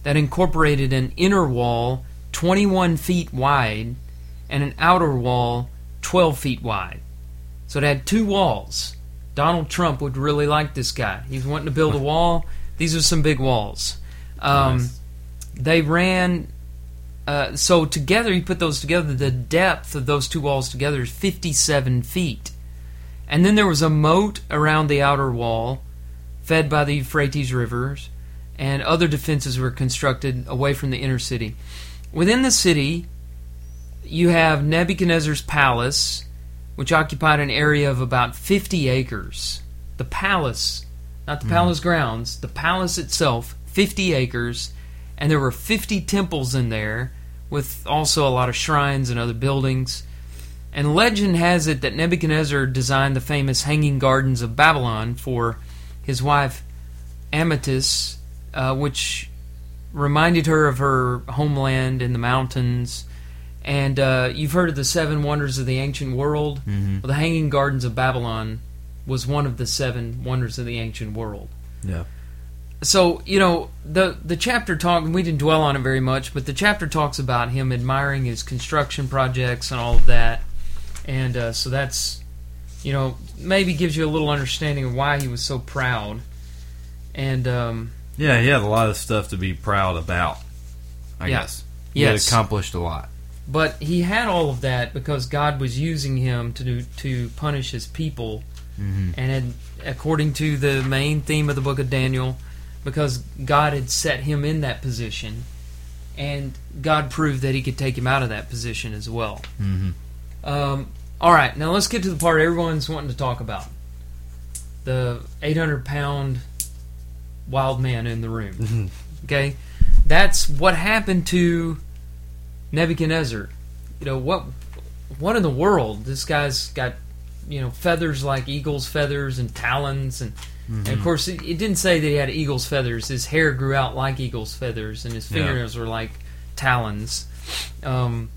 Speaker 2: that incorporated an inner wall 21 feet wide and an outer wall 12 feet wide. So it had two walls. Donald Trump would really like this guy. He's wanting to build a wall. These are some big walls. Um,
Speaker 1: Nice.
Speaker 2: They ran. Uh, so together, you put those together. The depth of those two walls together is 57 feet, and then there was a moat around the outer wall, fed by the Euphrates rivers, and other defenses were constructed away from the inner city. Within the city, you have Nebuchadnezzar's palace, which occupied an area of about 50 acres. The palace, not the palace grounds, the palace itself, 50 acres, and there were 50 temples in there, with also a lot of shrines and other buildings. And legend has it that Nebuchadnezzar designed the famous Hanging Gardens of Babylon for his wife Amytis, uh, which reminded her of her homeland in the mountains. And uh, you've heard of the seven wonders of the ancient world.
Speaker 1: Mhm.
Speaker 2: Well, the Hanging Gardens of Babylon was one of the seven wonders of the ancient world.
Speaker 1: Yeah.
Speaker 2: So you know the the chapter talk. We didn't dwell on it very much, but the chapter talks about him admiring his construction projects and all of that, and uh, so that's you know maybe gives you a little understanding of why he was so proud. And um,
Speaker 1: Yeah, he had a lot of stuff to be proud about. I
Speaker 2: Yeah.
Speaker 1: guess. He had accomplished a lot.
Speaker 2: But he had all of that because God was using him to do, to punish his people,
Speaker 1: Mhm.
Speaker 2: and according to the main theme of the book of Daniel, because God had set him in that position, and God proved that He could take him out of that position as well.
Speaker 1: Mhm.
Speaker 2: Um, all right, now let's get to the part everyone's wanting to talk about: the 800 pound wild man in the room. Okay, that's what happened to Nebuchadnezzar. You know what? What in the world? This guy's got you know feathers like eagle's feathers and talons, and, and of course it, it didn't say that he had eagle's feathers. His hair grew out like eagle's feathers, and his
Speaker 1: Yeah.
Speaker 2: fingernails were like talons. Um,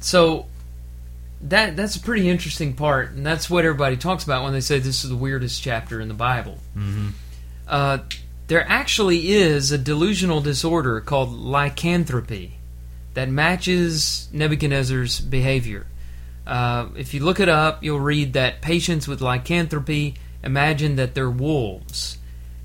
Speaker 2: so that that's a pretty interesting part, and that's what everybody talks about when they say this is the weirdest chapter in the Bible.
Speaker 1: Mhm.
Speaker 2: Uh, there actually is a delusional disorder called lycanthropy that matches Nebuchadnezzar's behavior. Uh, if you look it up, you'll read that patients with lycanthropy imagine that they're wolves.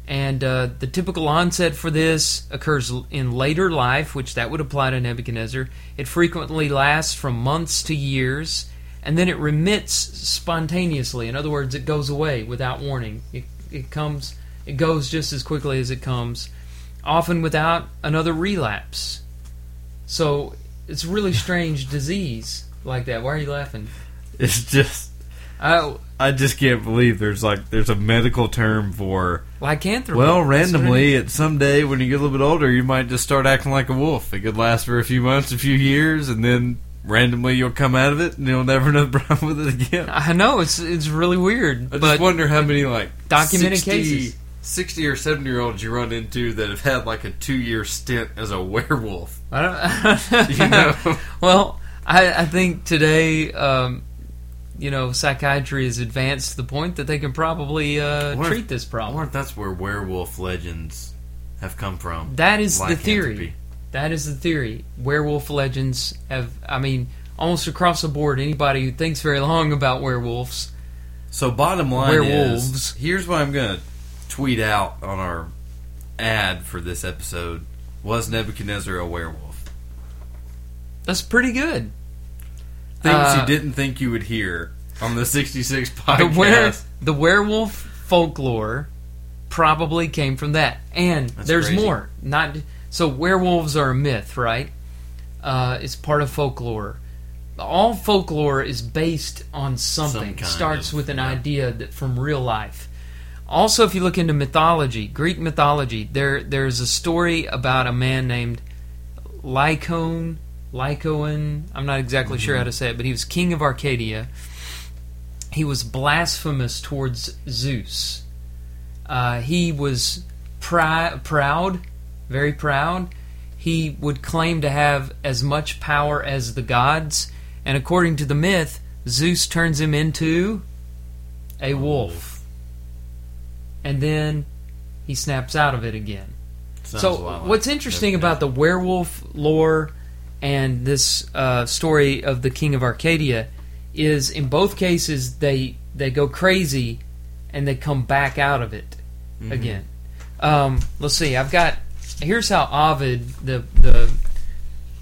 Speaker 2: And uh, the typical onset for this occurs in later life, which that would apply to Nebuchadnezzar. It frequently lasts from months to years, and then it remits spontaneously. In other words, it goes away without warning. It, it comes, it goes just as quickly as it comes, often without another relapse. So it's a really strange disease like that. Why are you laughing?
Speaker 1: It's just
Speaker 2: Oh,
Speaker 1: I just can't believe there's like there's a medical term for
Speaker 2: lycanthropy.
Speaker 1: well
Speaker 2: That's what it
Speaker 1: randomly at some day when you get a little bit older you might just start acting like a wolf. It could last for a few months, a few years, and then randomly you'll come out of it and you'll never have a problem with it again.
Speaker 2: I know it's it's really weird,
Speaker 1: I just wonder how many like
Speaker 2: Documented
Speaker 1: 60
Speaker 2: cases.
Speaker 1: sixty or seventy year olds you run into that have had like a two year stint as a werewolf?
Speaker 2: I don't.
Speaker 1: You know,
Speaker 2: well, I, I think today, um, you know, psychiatry has advanced to the point that they can probably uh,
Speaker 1: if-
Speaker 2: treat this problem.
Speaker 1: wonder if that's where werewolf legends have come from.
Speaker 2: That is the theory. That is the theory. Werewolf legends have, I mean, almost across the board, anybody who thinks very long about werewolves.
Speaker 1: So bottom line
Speaker 2: Werewolves.
Speaker 1: is, here's what I'm gonna tweet out on our ad for this episode: Was Nebuchadnezzar a werewolf?
Speaker 2: That's pretty good.
Speaker 1: Things
Speaker 2: Uh,
Speaker 1: you didn't think you would hear on the 66
Speaker 2: The,
Speaker 1: podcast.
Speaker 2: were, the werewolf folklore probably came from that. And
Speaker 1: That's
Speaker 2: there's
Speaker 1: crazy.
Speaker 2: more. Not so werewolves are a myth, right? Uh, it's part of folklore. All folklore is based on something.
Speaker 1: Some
Speaker 2: Starts
Speaker 1: of-
Speaker 2: with an
Speaker 1: yeah.
Speaker 2: idea that from real life. Also, if you look into mythology, Greek mythology, there there's a story about a man named Lycon, Lycoon. I'm not exactly sure how to say it, but he was king of Arcadia. He was blasphemous towards Zeus. Uh, he was pri- proud, very proud. He would claim to have as much power as the gods, and according to the myth, Zeus turns him into a wolf. And then he snaps out of it again.
Speaker 1: Sounds
Speaker 2: so,
Speaker 1: a lot like
Speaker 2: what's interesting about the werewolf lore and this uh, story of the King of Arcadia is, in both cases, they they go crazy and they come back out of it
Speaker 1: Mhm.
Speaker 2: again. Um, let's see. I've got here's how Ovid, the the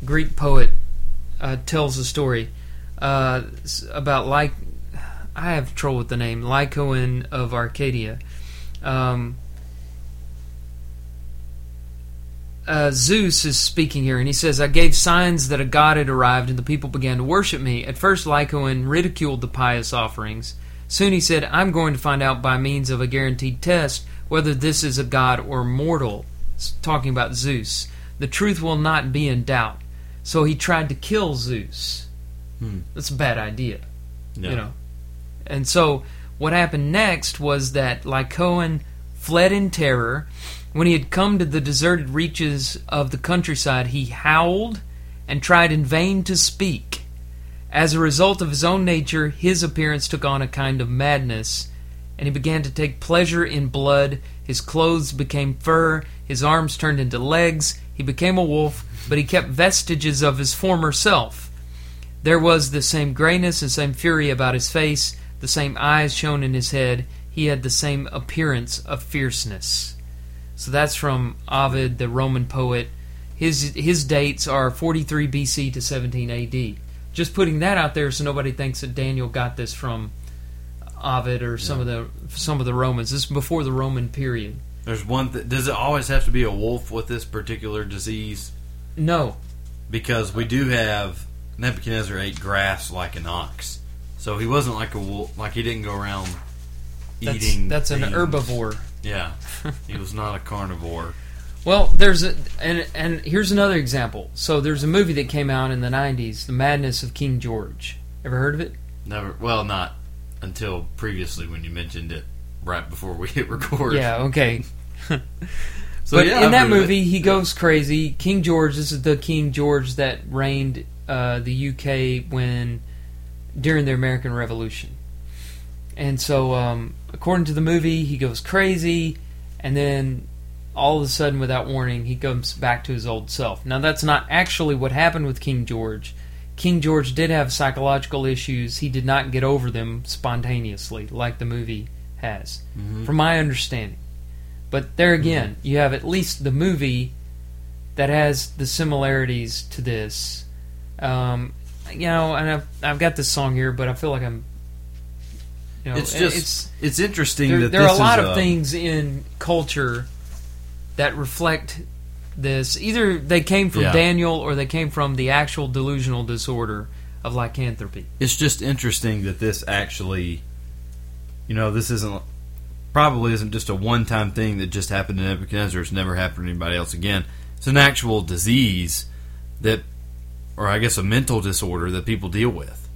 Speaker 2: Greek poet, uh, tells the story uh, about like I have trouble with the name Lycoon of Arcadia. Um, uh, Zeus is speaking here, and he says, I gave signs that a god had arrived, and the people began to worship me. At first, Lycoon ridiculed the pious offerings. Soon he said, I'm going to find out by means of a guaranteed test whether this is a god or mortal. S- Talking about Zeus. The truth will not be in doubt. So he tried to kill Zeus.
Speaker 1: Hmm.
Speaker 2: That's a bad idea
Speaker 1: Yeah.
Speaker 2: you know. And so what happened next was that Lycoon fled in terror. When he had come to the deserted reaches of the countryside, he howled and tried in vain to speak. As a result of his own nature, his appearance took on a kind of madness, and he began to take pleasure in blood. His clothes became fur, his arms turned into legs. He became a wolf, but he kept vestiges of his former self. There was the same grayness and same fury about his face, the same eyes shone in his head. He had the same appearance of fierceness. So that's from Ovid, the Roman poet. His his dates are 43 BC to 17 AD. Just putting that out there so nobody thinks that Daniel got this from Ovid or some of the some of the Romans. This is before the Roman period.
Speaker 1: There's one. Th- does it always have to be a wolf with this particular disease?
Speaker 2: No,
Speaker 1: Because we do have Nebuchadnezzar ate grass like an ox, so he wasn't like a wolf. Like he didn't go around
Speaker 2: that's,
Speaker 1: eating.
Speaker 2: that's an herbivore.
Speaker 1: Yeah, he was not a carnivore.
Speaker 2: Well, there's a and and here's another example. So there's a movie that came out in the '90s, The Madness of King George. Ever heard of it?
Speaker 1: Never. Well, not until previously when you mentioned it right before we hit record.
Speaker 2: Yeah. Okay.
Speaker 1: So
Speaker 2: but
Speaker 1: yeah,
Speaker 2: in
Speaker 1: I've
Speaker 2: that
Speaker 1: heard of it.
Speaker 2: movie, he goes crazy. King George. This is the King George that reigned uh, the UK when during the American Revolution. And so, um, according to the movie, he goes crazy, and then all of a sudden, without warning, he comes back to his old self. Now, that's not actually what happened with King George. King George did have psychological issues. He did not get over them spontaneously, like the movie has,
Speaker 1: Mhm.
Speaker 2: from my understanding. But there again, you have at least the movie that has the similarities to this. Um, you know, and I've, I've got this song here, but I feel like I'm. You know,
Speaker 1: It's just
Speaker 2: it's
Speaker 1: it's, interesting
Speaker 2: there,
Speaker 1: that
Speaker 2: there are a lot of things in culture that reflect this. Either they came from
Speaker 1: Yeah.
Speaker 2: Daniel or they came from the actual delusional disorder of lycanthropy.
Speaker 1: It's just interesting that this actually, you know, this isn't probably isn't just a one-time thing that just happened to Nebuchadnezzar. It's never happened to anybody else again. It's an actual disease that, or I guess a mental disorder that people deal with.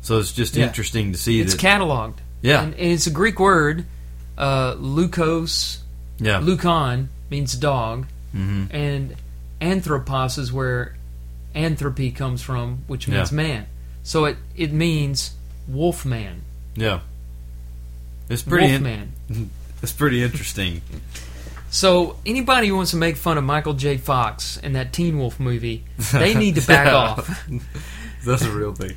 Speaker 1: So it's just
Speaker 2: Yeah.
Speaker 1: interesting to see
Speaker 2: It's
Speaker 1: that.
Speaker 2: It's cataloged.
Speaker 1: Yeah,
Speaker 2: And, and it's a Greek word, uh, leukos,
Speaker 1: Yeah.
Speaker 2: Lucan means dog,
Speaker 1: hmm
Speaker 2: and anthropos is where anthropy comes from, which means
Speaker 1: Yeah.
Speaker 2: man. So it it means wolf man,
Speaker 1: Yeah. It's pretty.
Speaker 2: wolf
Speaker 1: in-
Speaker 2: man.
Speaker 1: it's pretty interesting.
Speaker 2: So anybody who wants to make fun of Michael J. Fox in that Teen Wolf movie, they need to back
Speaker 1: Yeah.
Speaker 2: off.
Speaker 1: That's a real thing.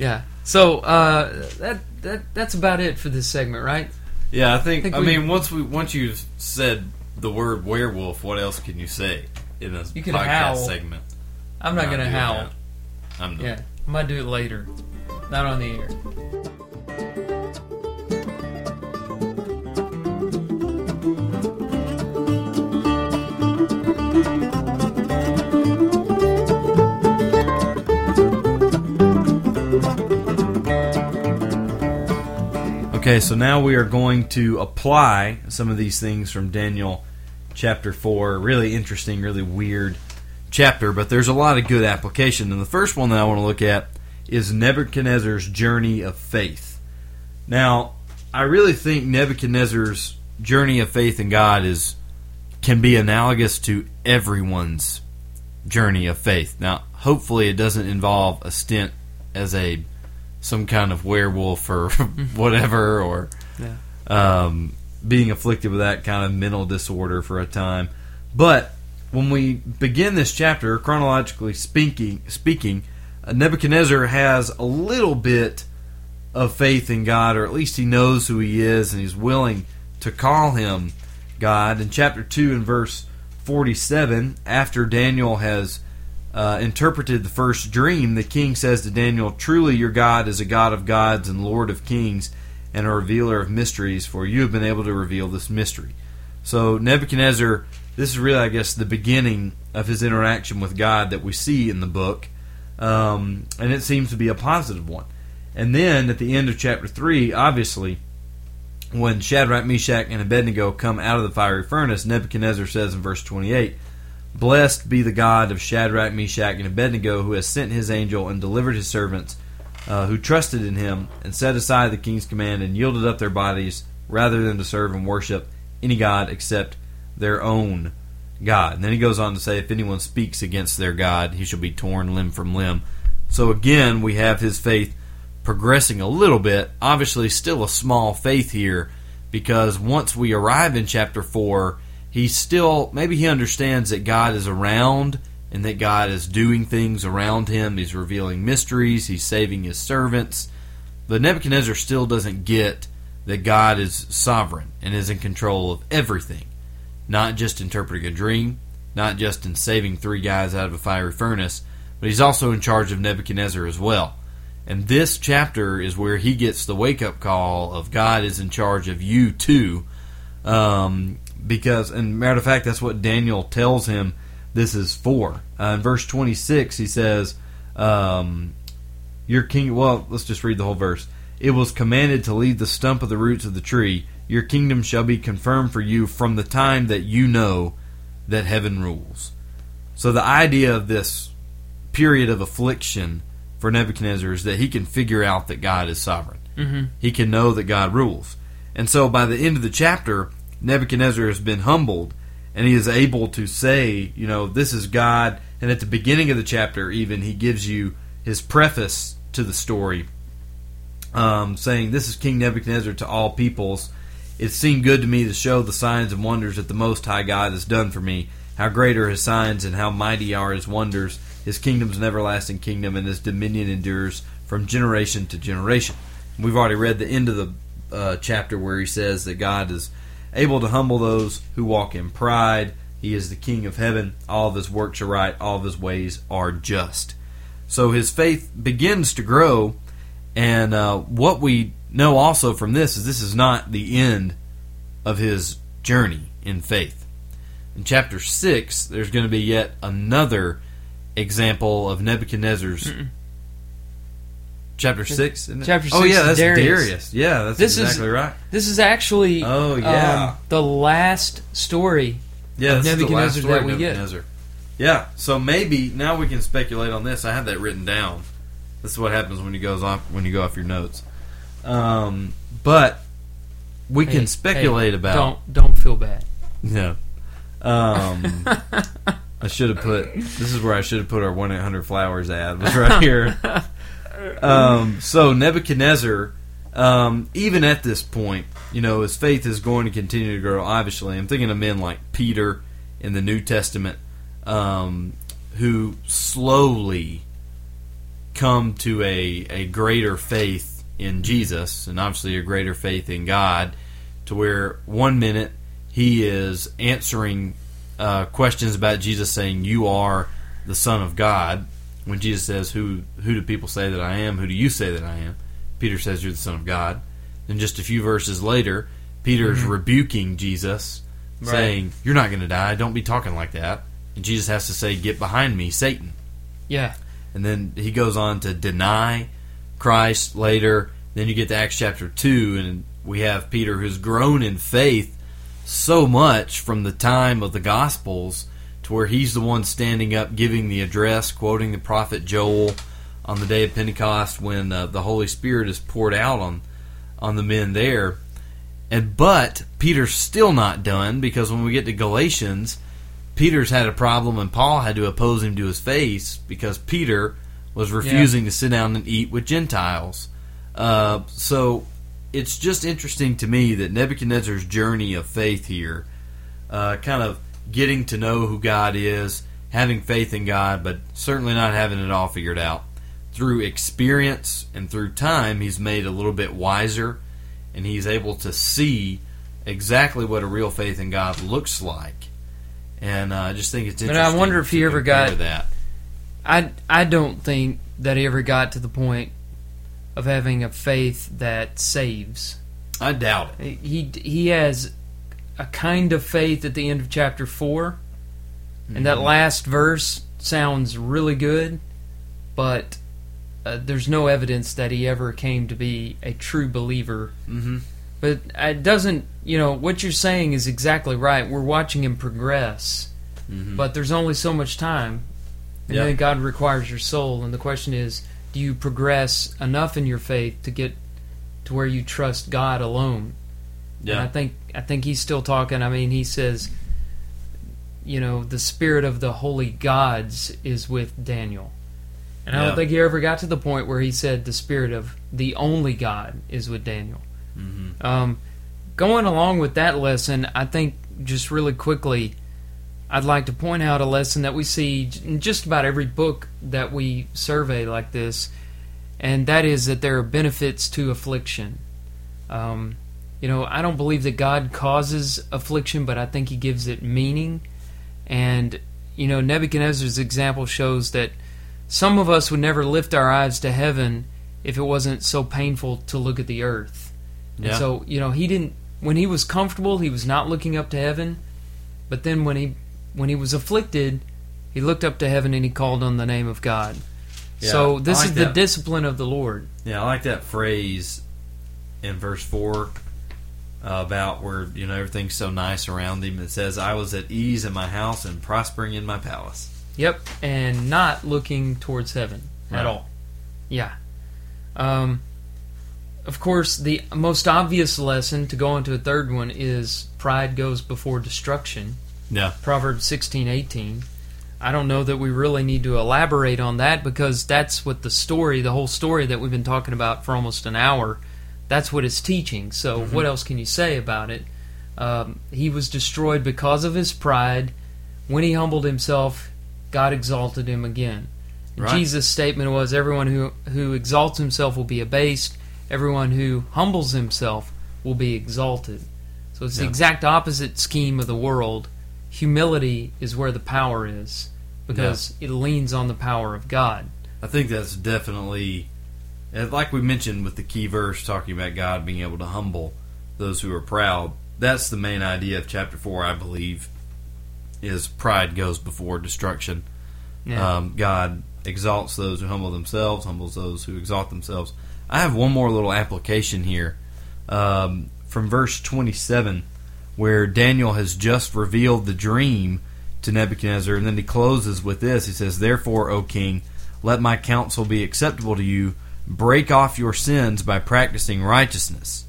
Speaker 2: Yeah. So uh, that that that's about it for this segment, right?
Speaker 1: Yeah, I think.
Speaker 2: Think
Speaker 1: I
Speaker 2: we-
Speaker 1: mean, once we once you've said the word werewolf, what else can you say in a
Speaker 2: You can
Speaker 1: podcast
Speaker 2: howl.
Speaker 1: segment?
Speaker 2: I'm not, gonna howl.
Speaker 1: that. I'm not.
Speaker 2: Yeah, I might do it later, not on the air.
Speaker 1: Okay, so now we are going to apply some of these things from Daniel chapter 4. Really interesting, really weird chapter, but there's a lot of good application. And the first one that I want to look at is Nebuchadnezzar's journey of faith. Now, I really think Nebuchadnezzar's journey of faith in God is can be analogous to everyone's journey of faith. Now, hopefully it doesn't involve a stint as a some kind of werewolf or whatever or
Speaker 2: Yeah.
Speaker 1: um, being afflicted with that kind of mental disorder for a time. But when we begin this chapter, chronologically speaking, speaking, uh, Nebuchadnezzar has a little bit of faith in God, or at least he knows who he is, and he's willing to call him God. In chapter two, and verse forty-seven, after Daniel has uh, interpreted the first dream, the king says to Daniel, Truly your God is a God of gods and Lord of kings and a revealer of mysteries, for you have been able to reveal this mystery. So Nebuchadnezzar, this is really, I guess, the beginning of his interaction with God that we see in the book, um, and it seems to be a positive one. And then at the end of chapter 3, obviously, when Shadrach, Meshach, and Abednego come out of the fiery furnace, Nebuchadnezzar says in verse 28, Blessed be the God of Shadrach, Meshach, and Abednego, who has sent his angel and delivered his servants, uh, who trusted in him, and set aside the king's command, and yielded up their bodies, rather than to serve and worship any god except their own God. And then he goes on to say, If anyone speaks against their God, he shall be torn limb from limb. So again, we have his faith progressing a little bit. Obviously, still a small faith here, because once we arrive in chapter 4, he still, maybe he understands that God is around and that God is doing things around him. He's revealing mysteries, he's saving his servants. But Nebuchadnezzar still doesn't get that God is sovereign and is in control of everything, not just interpreting a dream, not just in saving three guys out of a fiery furnace, but he's also in charge of Nebuchadnezzar as well. And this chapter is where he gets the wake up call of God is in charge of you too. Um, because, and matter of fact, that's what Daniel tells him this is for. Uh, in verse 26, he says, um, Your king, well, let's just read the whole verse. It was commanded to leave the stump of the roots of the tree. Your kingdom shall be confirmed for you from the time that you know that heaven rules. So the idea of this period of affliction for Nebuchadnezzar is that he can figure out that God is sovereign.
Speaker 2: Mm-hmm.
Speaker 1: He can know that God rules. And so by the end of the chapter, Nebuchadnezzar has been humbled and he is able to say, you know, this is God. And at the beginning of the chapter, even, he gives you his preface to the story, um, saying, This is King Nebuchadnezzar to all peoples. It seemed good to me to show the signs and wonders that the Most High God has done for me. How great are his signs and how mighty are his wonders. His kingdom is an everlasting kingdom, and his dominion endures from generation to generation. We've already read the end of the uh, chapter where he says that God is able to humble those who walk in pride. He is the King of heaven. All of his works are right. All of his ways are just. So his faith begins to grow, and uh, what we know also from this is this is not the end of his journey in faith. In chapter 6, there's going to be yet another example of Nebuchadnezzar's.
Speaker 2: Mm-mm.
Speaker 1: Chapter 6? isn't it?
Speaker 2: Chapter
Speaker 1: Oh,
Speaker 2: six
Speaker 1: yeah, that's
Speaker 2: Darius.
Speaker 1: Darius. Yeah, that's
Speaker 2: This is-
Speaker 1: exactly right.
Speaker 2: This is actually
Speaker 1: Oh, yeah.
Speaker 2: um, the last story.
Speaker 1: Yeah,
Speaker 2: of
Speaker 1: this is the last
Speaker 2: Nebuchadnezzar
Speaker 1: story
Speaker 2: that we get.
Speaker 1: Yeah, so maybe now we can speculate on this. I have that written down. This is what happens when you goes off when you go off your notes. Um, but we
Speaker 2: Hey,
Speaker 1: can speculate
Speaker 2: hey,
Speaker 1: about.
Speaker 2: Don't don't feel bad.
Speaker 1: Yeah. Um, I should have put. This is where I should have put our one eight hundred flowers ad. Was right here. Um, so Nebuchadnezzar, um, even at this point, you know, his faith is going to continue to grow. Obviously, I'm thinking of men like Peter in the New Testament, um, who slowly come to a a greater faith in Jesus, and obviously a greater faith in God, to where one minute he is answering uh, questions about Jesus, saying, "You are the Son of God." When Jesus says, "Who who do people say that I am? Who do you say that I am?" Peter says, "You're the Son of God." Then just a few verses later, Peter's
Speaker 2: Mhm.
Speaker 1: rebuking Jesus,
Speaker 2: Right.
Speaker 1: saying, "You're not going to die. Don't be talking like that." And Jesus has to say, "Get behind me, Satan."
Speaker 2: Yeah.
Speaker 1: and then he goes on to deny Christ later. Then you get to Acts chapter 2, and we have Peter who's grown in faith so much from the time of the Gospels to where he's the one standing up giving the address, quoting the prophet Joel on the day of Pentecost when uh, the Holy Spirit is poured out on, on the men there. And but Peter's still not done because when we get to Galatians, Peter's had a problem, and Paul had to oppose him to his face because Peter was refusing to sit down and eat with Gentiles. Uh, so it's just interesting to me that Nebuchadnezzar's journey of faith here, uh, kind of getting to know who God is, having faith in God, but certainly not having it all figured out. Through experience and through time, he's made a little bit wiser, and he's able to see exactly what a real faith in God looks like. And uh, I just think it's
Speaker 2: But
Speaker 1: interesting.
Speaker 2: I wonder if he ever got-
Speaker 1: that.
Speaker 2: I I don't think that he ever got to the point of having a faith that saves.
Speaker 1: I doubt it.
Speaker 2: He he has a kind of faith at the end of chapter 4 and that
Speaker 1: Mhm.
Speaker 2: last verse sounds really good, but uh, there's no evidence that he ever came to be a true believer.
Speaker 1: Mm-hmm.
Speaker 2: But it doesn't, you know, what you're saying is exactly right. We're watching him progress,
Speaker 1: Mm-hmm.
Speaker 2: but there's only so much time. And
Speaker 1: Yeah.
Speaker 2: then God requires your soul, and the question is, do you progress enough in your faith to get to where you trust God alone? And I think I think he's still talking. I mean, he says, you know, the spirit of the holy gods is with Daniel. And I don't think he ever got to the point where he said the spirit of the only God is with Daniel.
Speaker 1: mm-hmm.
Speaker 2: Um, going along with that lesson, I think just really quickly, I'd like to point out a lesson that we see in just about every book that we survey like this, and that is that there are benefits to affliction. Um, you know, I don't believe that God causes affliction, but I think He gives it meaning. And, you know, Nebuchadnezzar's example shows that some of us would never lift our eyes to heaven if it wasn't so painful to look at the earth. And so, you know, he didn't when he was comfortable, he was not looking up to heaven. But then when he when he was afflicted, he looked up to heaven and he called on the name of God.
Speaker 1: Yeah,
Speaker 2: so this
Speaker 1: like
Speaker 2: is the discipline of the Lord.
Speaker 1: Yeah, I like that phrase in verse four uh, about where you know everything's so nice around him. It says, "I was at ease in my house and prospering in my palace."
Speaker 2: Yep, and not looking towards heaven
Speaker 1: Right.
Speaker 2: at all. Yeah. Um, of course, the most obvious lesson to go into a third one is pride goes before destruction.
Speaker 1: Yeah,
Speaker 2: Proverbs sixteen eighteen. I don't know that we really need to elaborate on that because that's what the story, the whole story that we've been talking about for almost an hour, that's what it's teaching. So, what else can you say about it? Um, he was destroyed because of his pride. When he humbled himself, God exalted him again.
Speaker 1: Right.
Speaker 2: Jesus' statement was everyone who, who exalts himself will be abased, everyone who humbles himself will be exalted. So it's the exact opposite scheme of the world. Humility is where the power is because it leans on the power of God.
Speaker 1: I think that's definitely, and like we mentioned with the key verse talking about God being able to humble those who are proud. That's the main idea of chapter four, I believe, is pride goes before destruction.
Speaker 2: Yeah.
Speaker 1: Um, God exalts those who humble themselves, humbles those who exalt themselves. I have one more little application here um, from verse 27, where Daniel has just revealed the dream to Nebuchadnezzar, and then he closes with this. He says, Therefore, O king, let my counsel be acceptable to you. Break off your sins by practicing righteousness,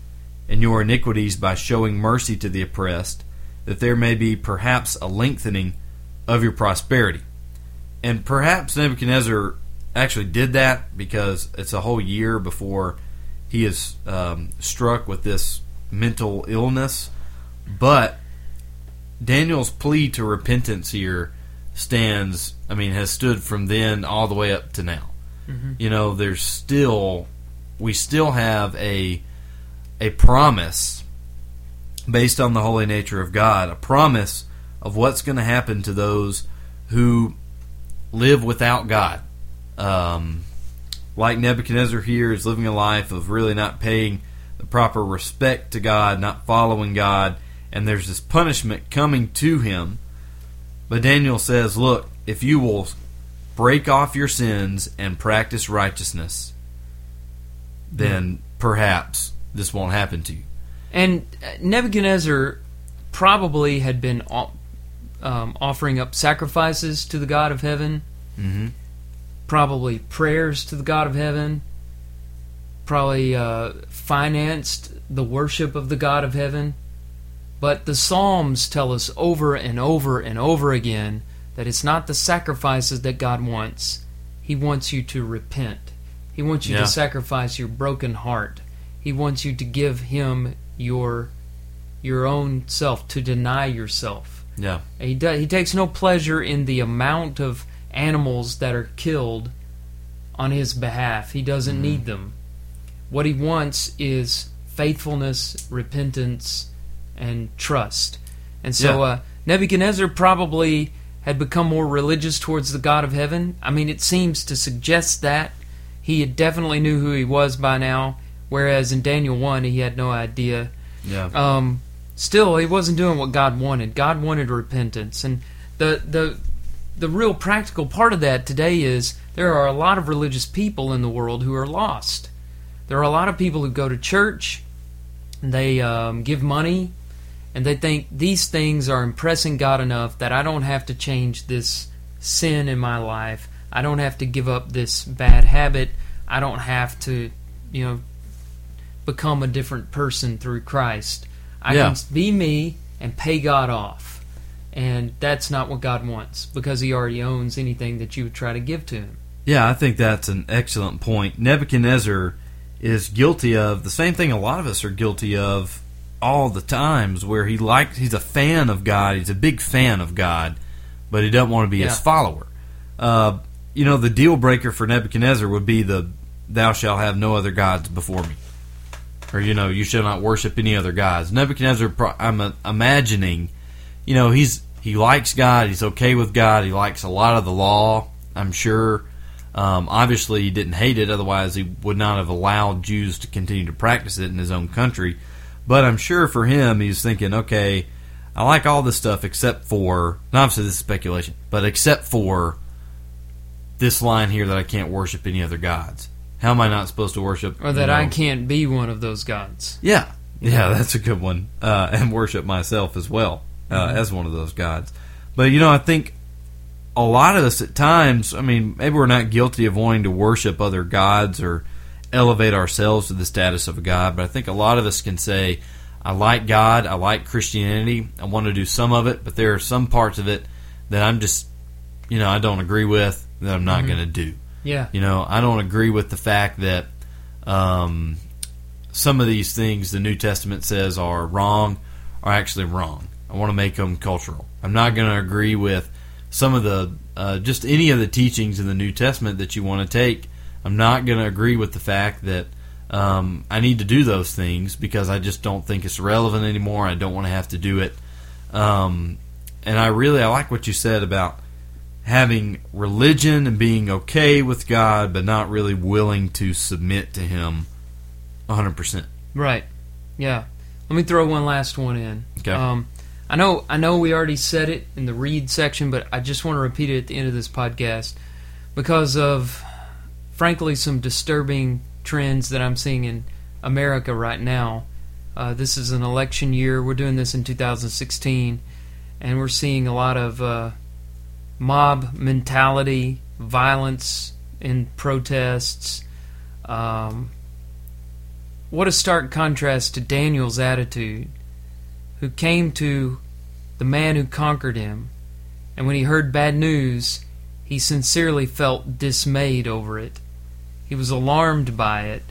Speaker 1: and your iniquities by showing mercy to the oppressed, that there may be perhaps a lengthening of your prosperity. And perhaps Nebuchadnezzar actually did that because it's a whole year before he is um, struck with this mental illness. But Daniel's plea to repentance here stands, I mean, has stood from then all the way up to now.
Speaker 2: Mm-hmm.
Speaker 1: You know, there's still, we still have a, a promise based on the holy nature of God, a promise of what's going to happen to those who live without God. Um, like Nebuchadnezzar here is living a life of really not paying the proper respect to God, not following God, and there's this punishment coming to him. But Daniel says, Look, if you will break off your sins and practice righteousness, then perhaps this won't happen to you.
Speaker 2: And uh, Nebuchadnezzar probably had been um, offering up sacrifices to the God of heaven,
Speaker 1: Mm-hmm.
Speaker 2: probably prayers to the God of heaven, probably uh, financed the worship of the God of heaven. But the Psalms tell us over and over and over again that it's not the sacrifices that God wants. He wants you to repent. He wants you
Speaker 1: Yeah.
Speaker 2: to sacrifice your broken heart. He wants you to give him your your own self, to deny yourself.
Speaker 1: Yeah.
Speaker 2: He does, he takes no pleasure in the amount of animals that are killed on his behalf. He doesn't
Speaker 1: Mm-hmm.
Speaker 2: need them. What he wants is faithfulness, repentance, and trust. And so
Speaker 1: Yeah.
Speaker 2: uh, Nebuchadnezzar probably had become more religious towards the God of heaven. I mean, it seems to suggest that he had definitely knew who he was by now, whereas in Daniel one he had no idea.
Speaker 1: Yeah.
Speaker 2: Um, still, he wasn't doing what God wanted. God wanted repentance, and the the the real practical part of that today is there are a lot of religious people in the world who are lost. There are a lot of people who go to church, they um, give money, and they think these things are impressing God enough that I don't have to change this sin in my life. I don't have to give up this bad habit. I don't have to, you know, become a different person through Christ. I
Speaker 1: Yeah.
Speaker 2: can be me and pay God off. And that's not what God wants because he already owns anything that you would try to give to him.
Speaker 1: Yeah, I think that's an excellent point. Nebuchadnezzar is guilty of the same thing a lot of us are guilty of all the times where he likes he's a fan of God, he's a big fan of God, but he doesn't want to be his follower. Uh, you know, the deal breaker for Nebuchadnezzar would be the thou shalt have no other gods before me. Or you know, you shall not worship any other gods. Nebuchadnezzar I'm imagining you know he's he likes God. He's okay with God. He likes a lot of the law. I'm sure. Um, obviously, he didn't hate it. Otherwise, he would not have allowed Jews to continue to practice it in his own country. But I'm sure for him, he's thinking, okay, I like all this stuff except for. And obviously, this is speculation, but except for this line here that I can't worship any other gods. How am I not supposed to worship?
Speaker 2: Or that
Speaker 1: you
Speaker 2: I can't be one of those gods.
Speaker 1: yeah, yeah, that's a good one. Uh, and worship myself as well uh, as one of those gods. But you know, I think a lot of us at times, I mean, maybe we're not guilty of wanting to worship other gods or elevate ourselves to the status of a god, but I think a lot of us can say, I like God, I like Christianity, I want to do some of it, but there are some parts of it that I'm just, you know, I don't agree with, that I'm not going to do.
Speaker 2: Yeah.
Speaker 1: You know, I don't agree with the fact that um, some of these things the New Testament says are wrong are actually wrong. I want to make them cultural. I'm not going to agree with some of the uh, just any of the teachings in the New Testament that you want to take. I'm not going to agree with the fact that um, I need to do those things because I just don't think it's relevant anymore. I don't want to have to do it. Um, and I really I like what you said about having religion and being okay with God, but not really willing to submit to Him 100%.
Speaker 2: Right. Yeah. Let me throw one last one in.
Speaker 1: Okay.
Speaker 2: Um, I know. I know we already said it in the read section, but I just want to repeat it at the end of this podcast because of, frankly, some disturbing trends that I'm seeing in America right now. Uh, this is an election year. We're doing this in 2016, and we're seeing a lot of uh, mob mentality, violence in protests. Um, what a stark contrast to Daniel's attitude, who came to the man who conquered him. And when he heard bad news, he sincerely felt dismayed over it. He was alarmed by it.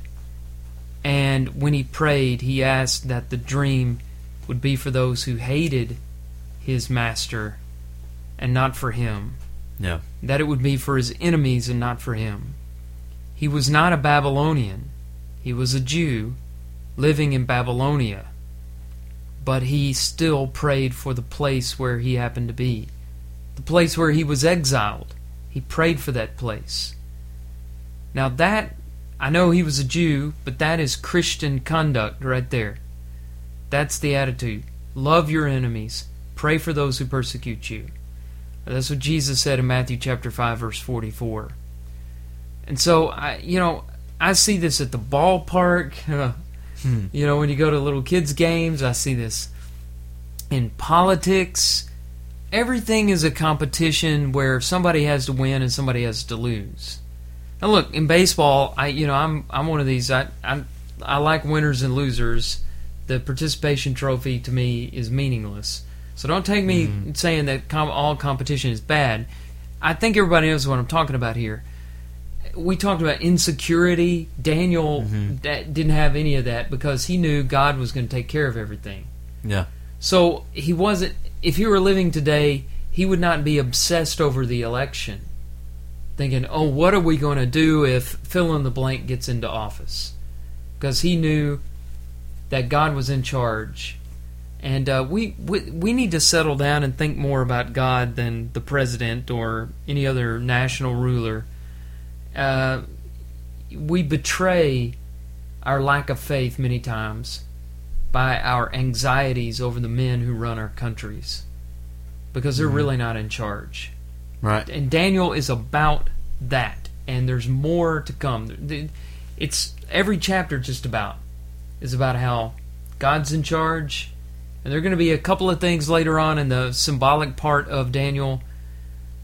Speaker 2: And when he prayed, he asked that the dream would be for those who hated his master and not for him.
Speaker 1: Yeah.
Speaker 2: That it would be for his enemies and not for him. He was not a Babylonian. He was a Jew living in Babylonia. But he still prayed for the place where he happened to be. The place where he was exiled. He prayed for that place. Now, that, I know he was a Jew, but that is Christian conduct right there. That's the attitude. Love your enemies, pray for those who persecute you. That's what Jesus said in Matthew chapter 5 verse 44. And so I you know, I see this at the ballpark.
Speaker 1: Hmm.
Speaker 2: You know, when you go to little kids games, I see this in politics. Everything is a competition where somebody has to win and somebody has to lose. Now look, in baseball, I you know, I'm I'm one of these I I I like winners and losers. The participation trophy to me is meaningless. So don't take me
Speaker 1: Mm-hmm.
Speaker 2: saying that com- all competition is bad. I think everybody knows what I'm talking about here. We talked about insecurity. Daniel
Speaker 1: Mm-hmm.
Speaker 2: da- didn't have any of that because he knew God was going to take care of everything.
Speaker 1: Yeah.
Speaker 2: So he wasn't. If he were living today, he would not be obsessed over the election, thinking, "Oh, what are we going to do if fill in the blank gets into office?" Because he knew that God was in charge, and uh, we, we we need to settle down and think more about God than the president or any other national ruler. Uh, we betray our lack of faith many times by our anxieties over the men who run our countries because they're really not in charge.
Speaker 1: Right.
Speaker 2: And Daniel is about that, and there's more to come. It's every chapter just about is about how God's in charge, and there are going to be a couple of things later on in the symbolic part of Daniel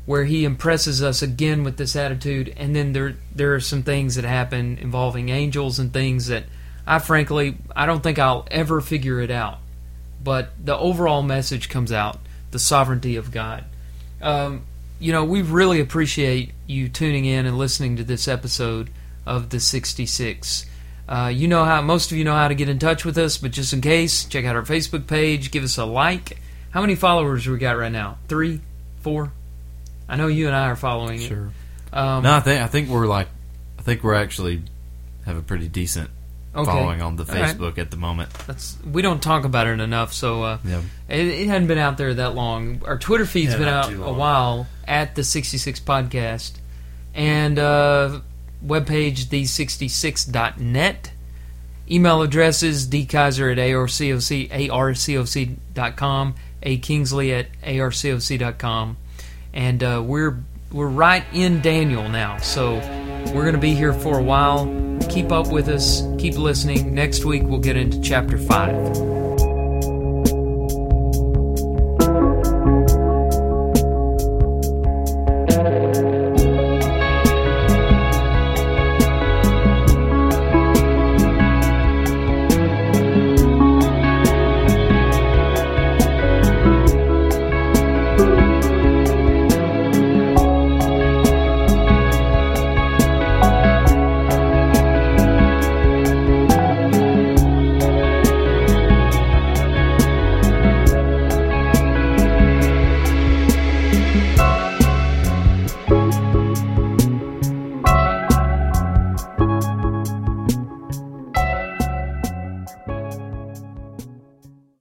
Speaker 2: where he impresses us again with this attitude, and then there there are some things that happen involving angels and things that I frankly I don't think I'll ever figure it out. But the overall message comes out: the sovereignty of God. Um, you know, we really appreciate you tuning in and listening to this episode of the 66. Uh, you know how most of you know how to get in touch with us, but just in case, check out our Facebook page, give us a like. How many followers we got right now? Three, four? I know you and I are following it.
Speaker 1: Sure.
Speaker 2: Um,
Speaker 1: No, I think I think we're like, I think we're actually have a pretty decent
Speaker 2: okay.
Speaker 1: following on the
Speaker 2: All right.
Speaker 1: Facebook at the moment.
Speaker 2: That's we don't talk about it enough, so uh,
Speaker 1: Yeah.
Speaker 2: it, it hadn't been out there that long. Our Twitter feed's
Speaker 1: Yeah,
Speaker 2: been out a while at the 66 podcast and uh, webpage the66.net. Email address is dkaiser at arcoc, arcoc.com, a kingsley at arcoc.com. And uh, we're we're right in Daniel now, so we're going to be here for a while. Keep up with us. Keep listening. Next week we'll get into chapter five.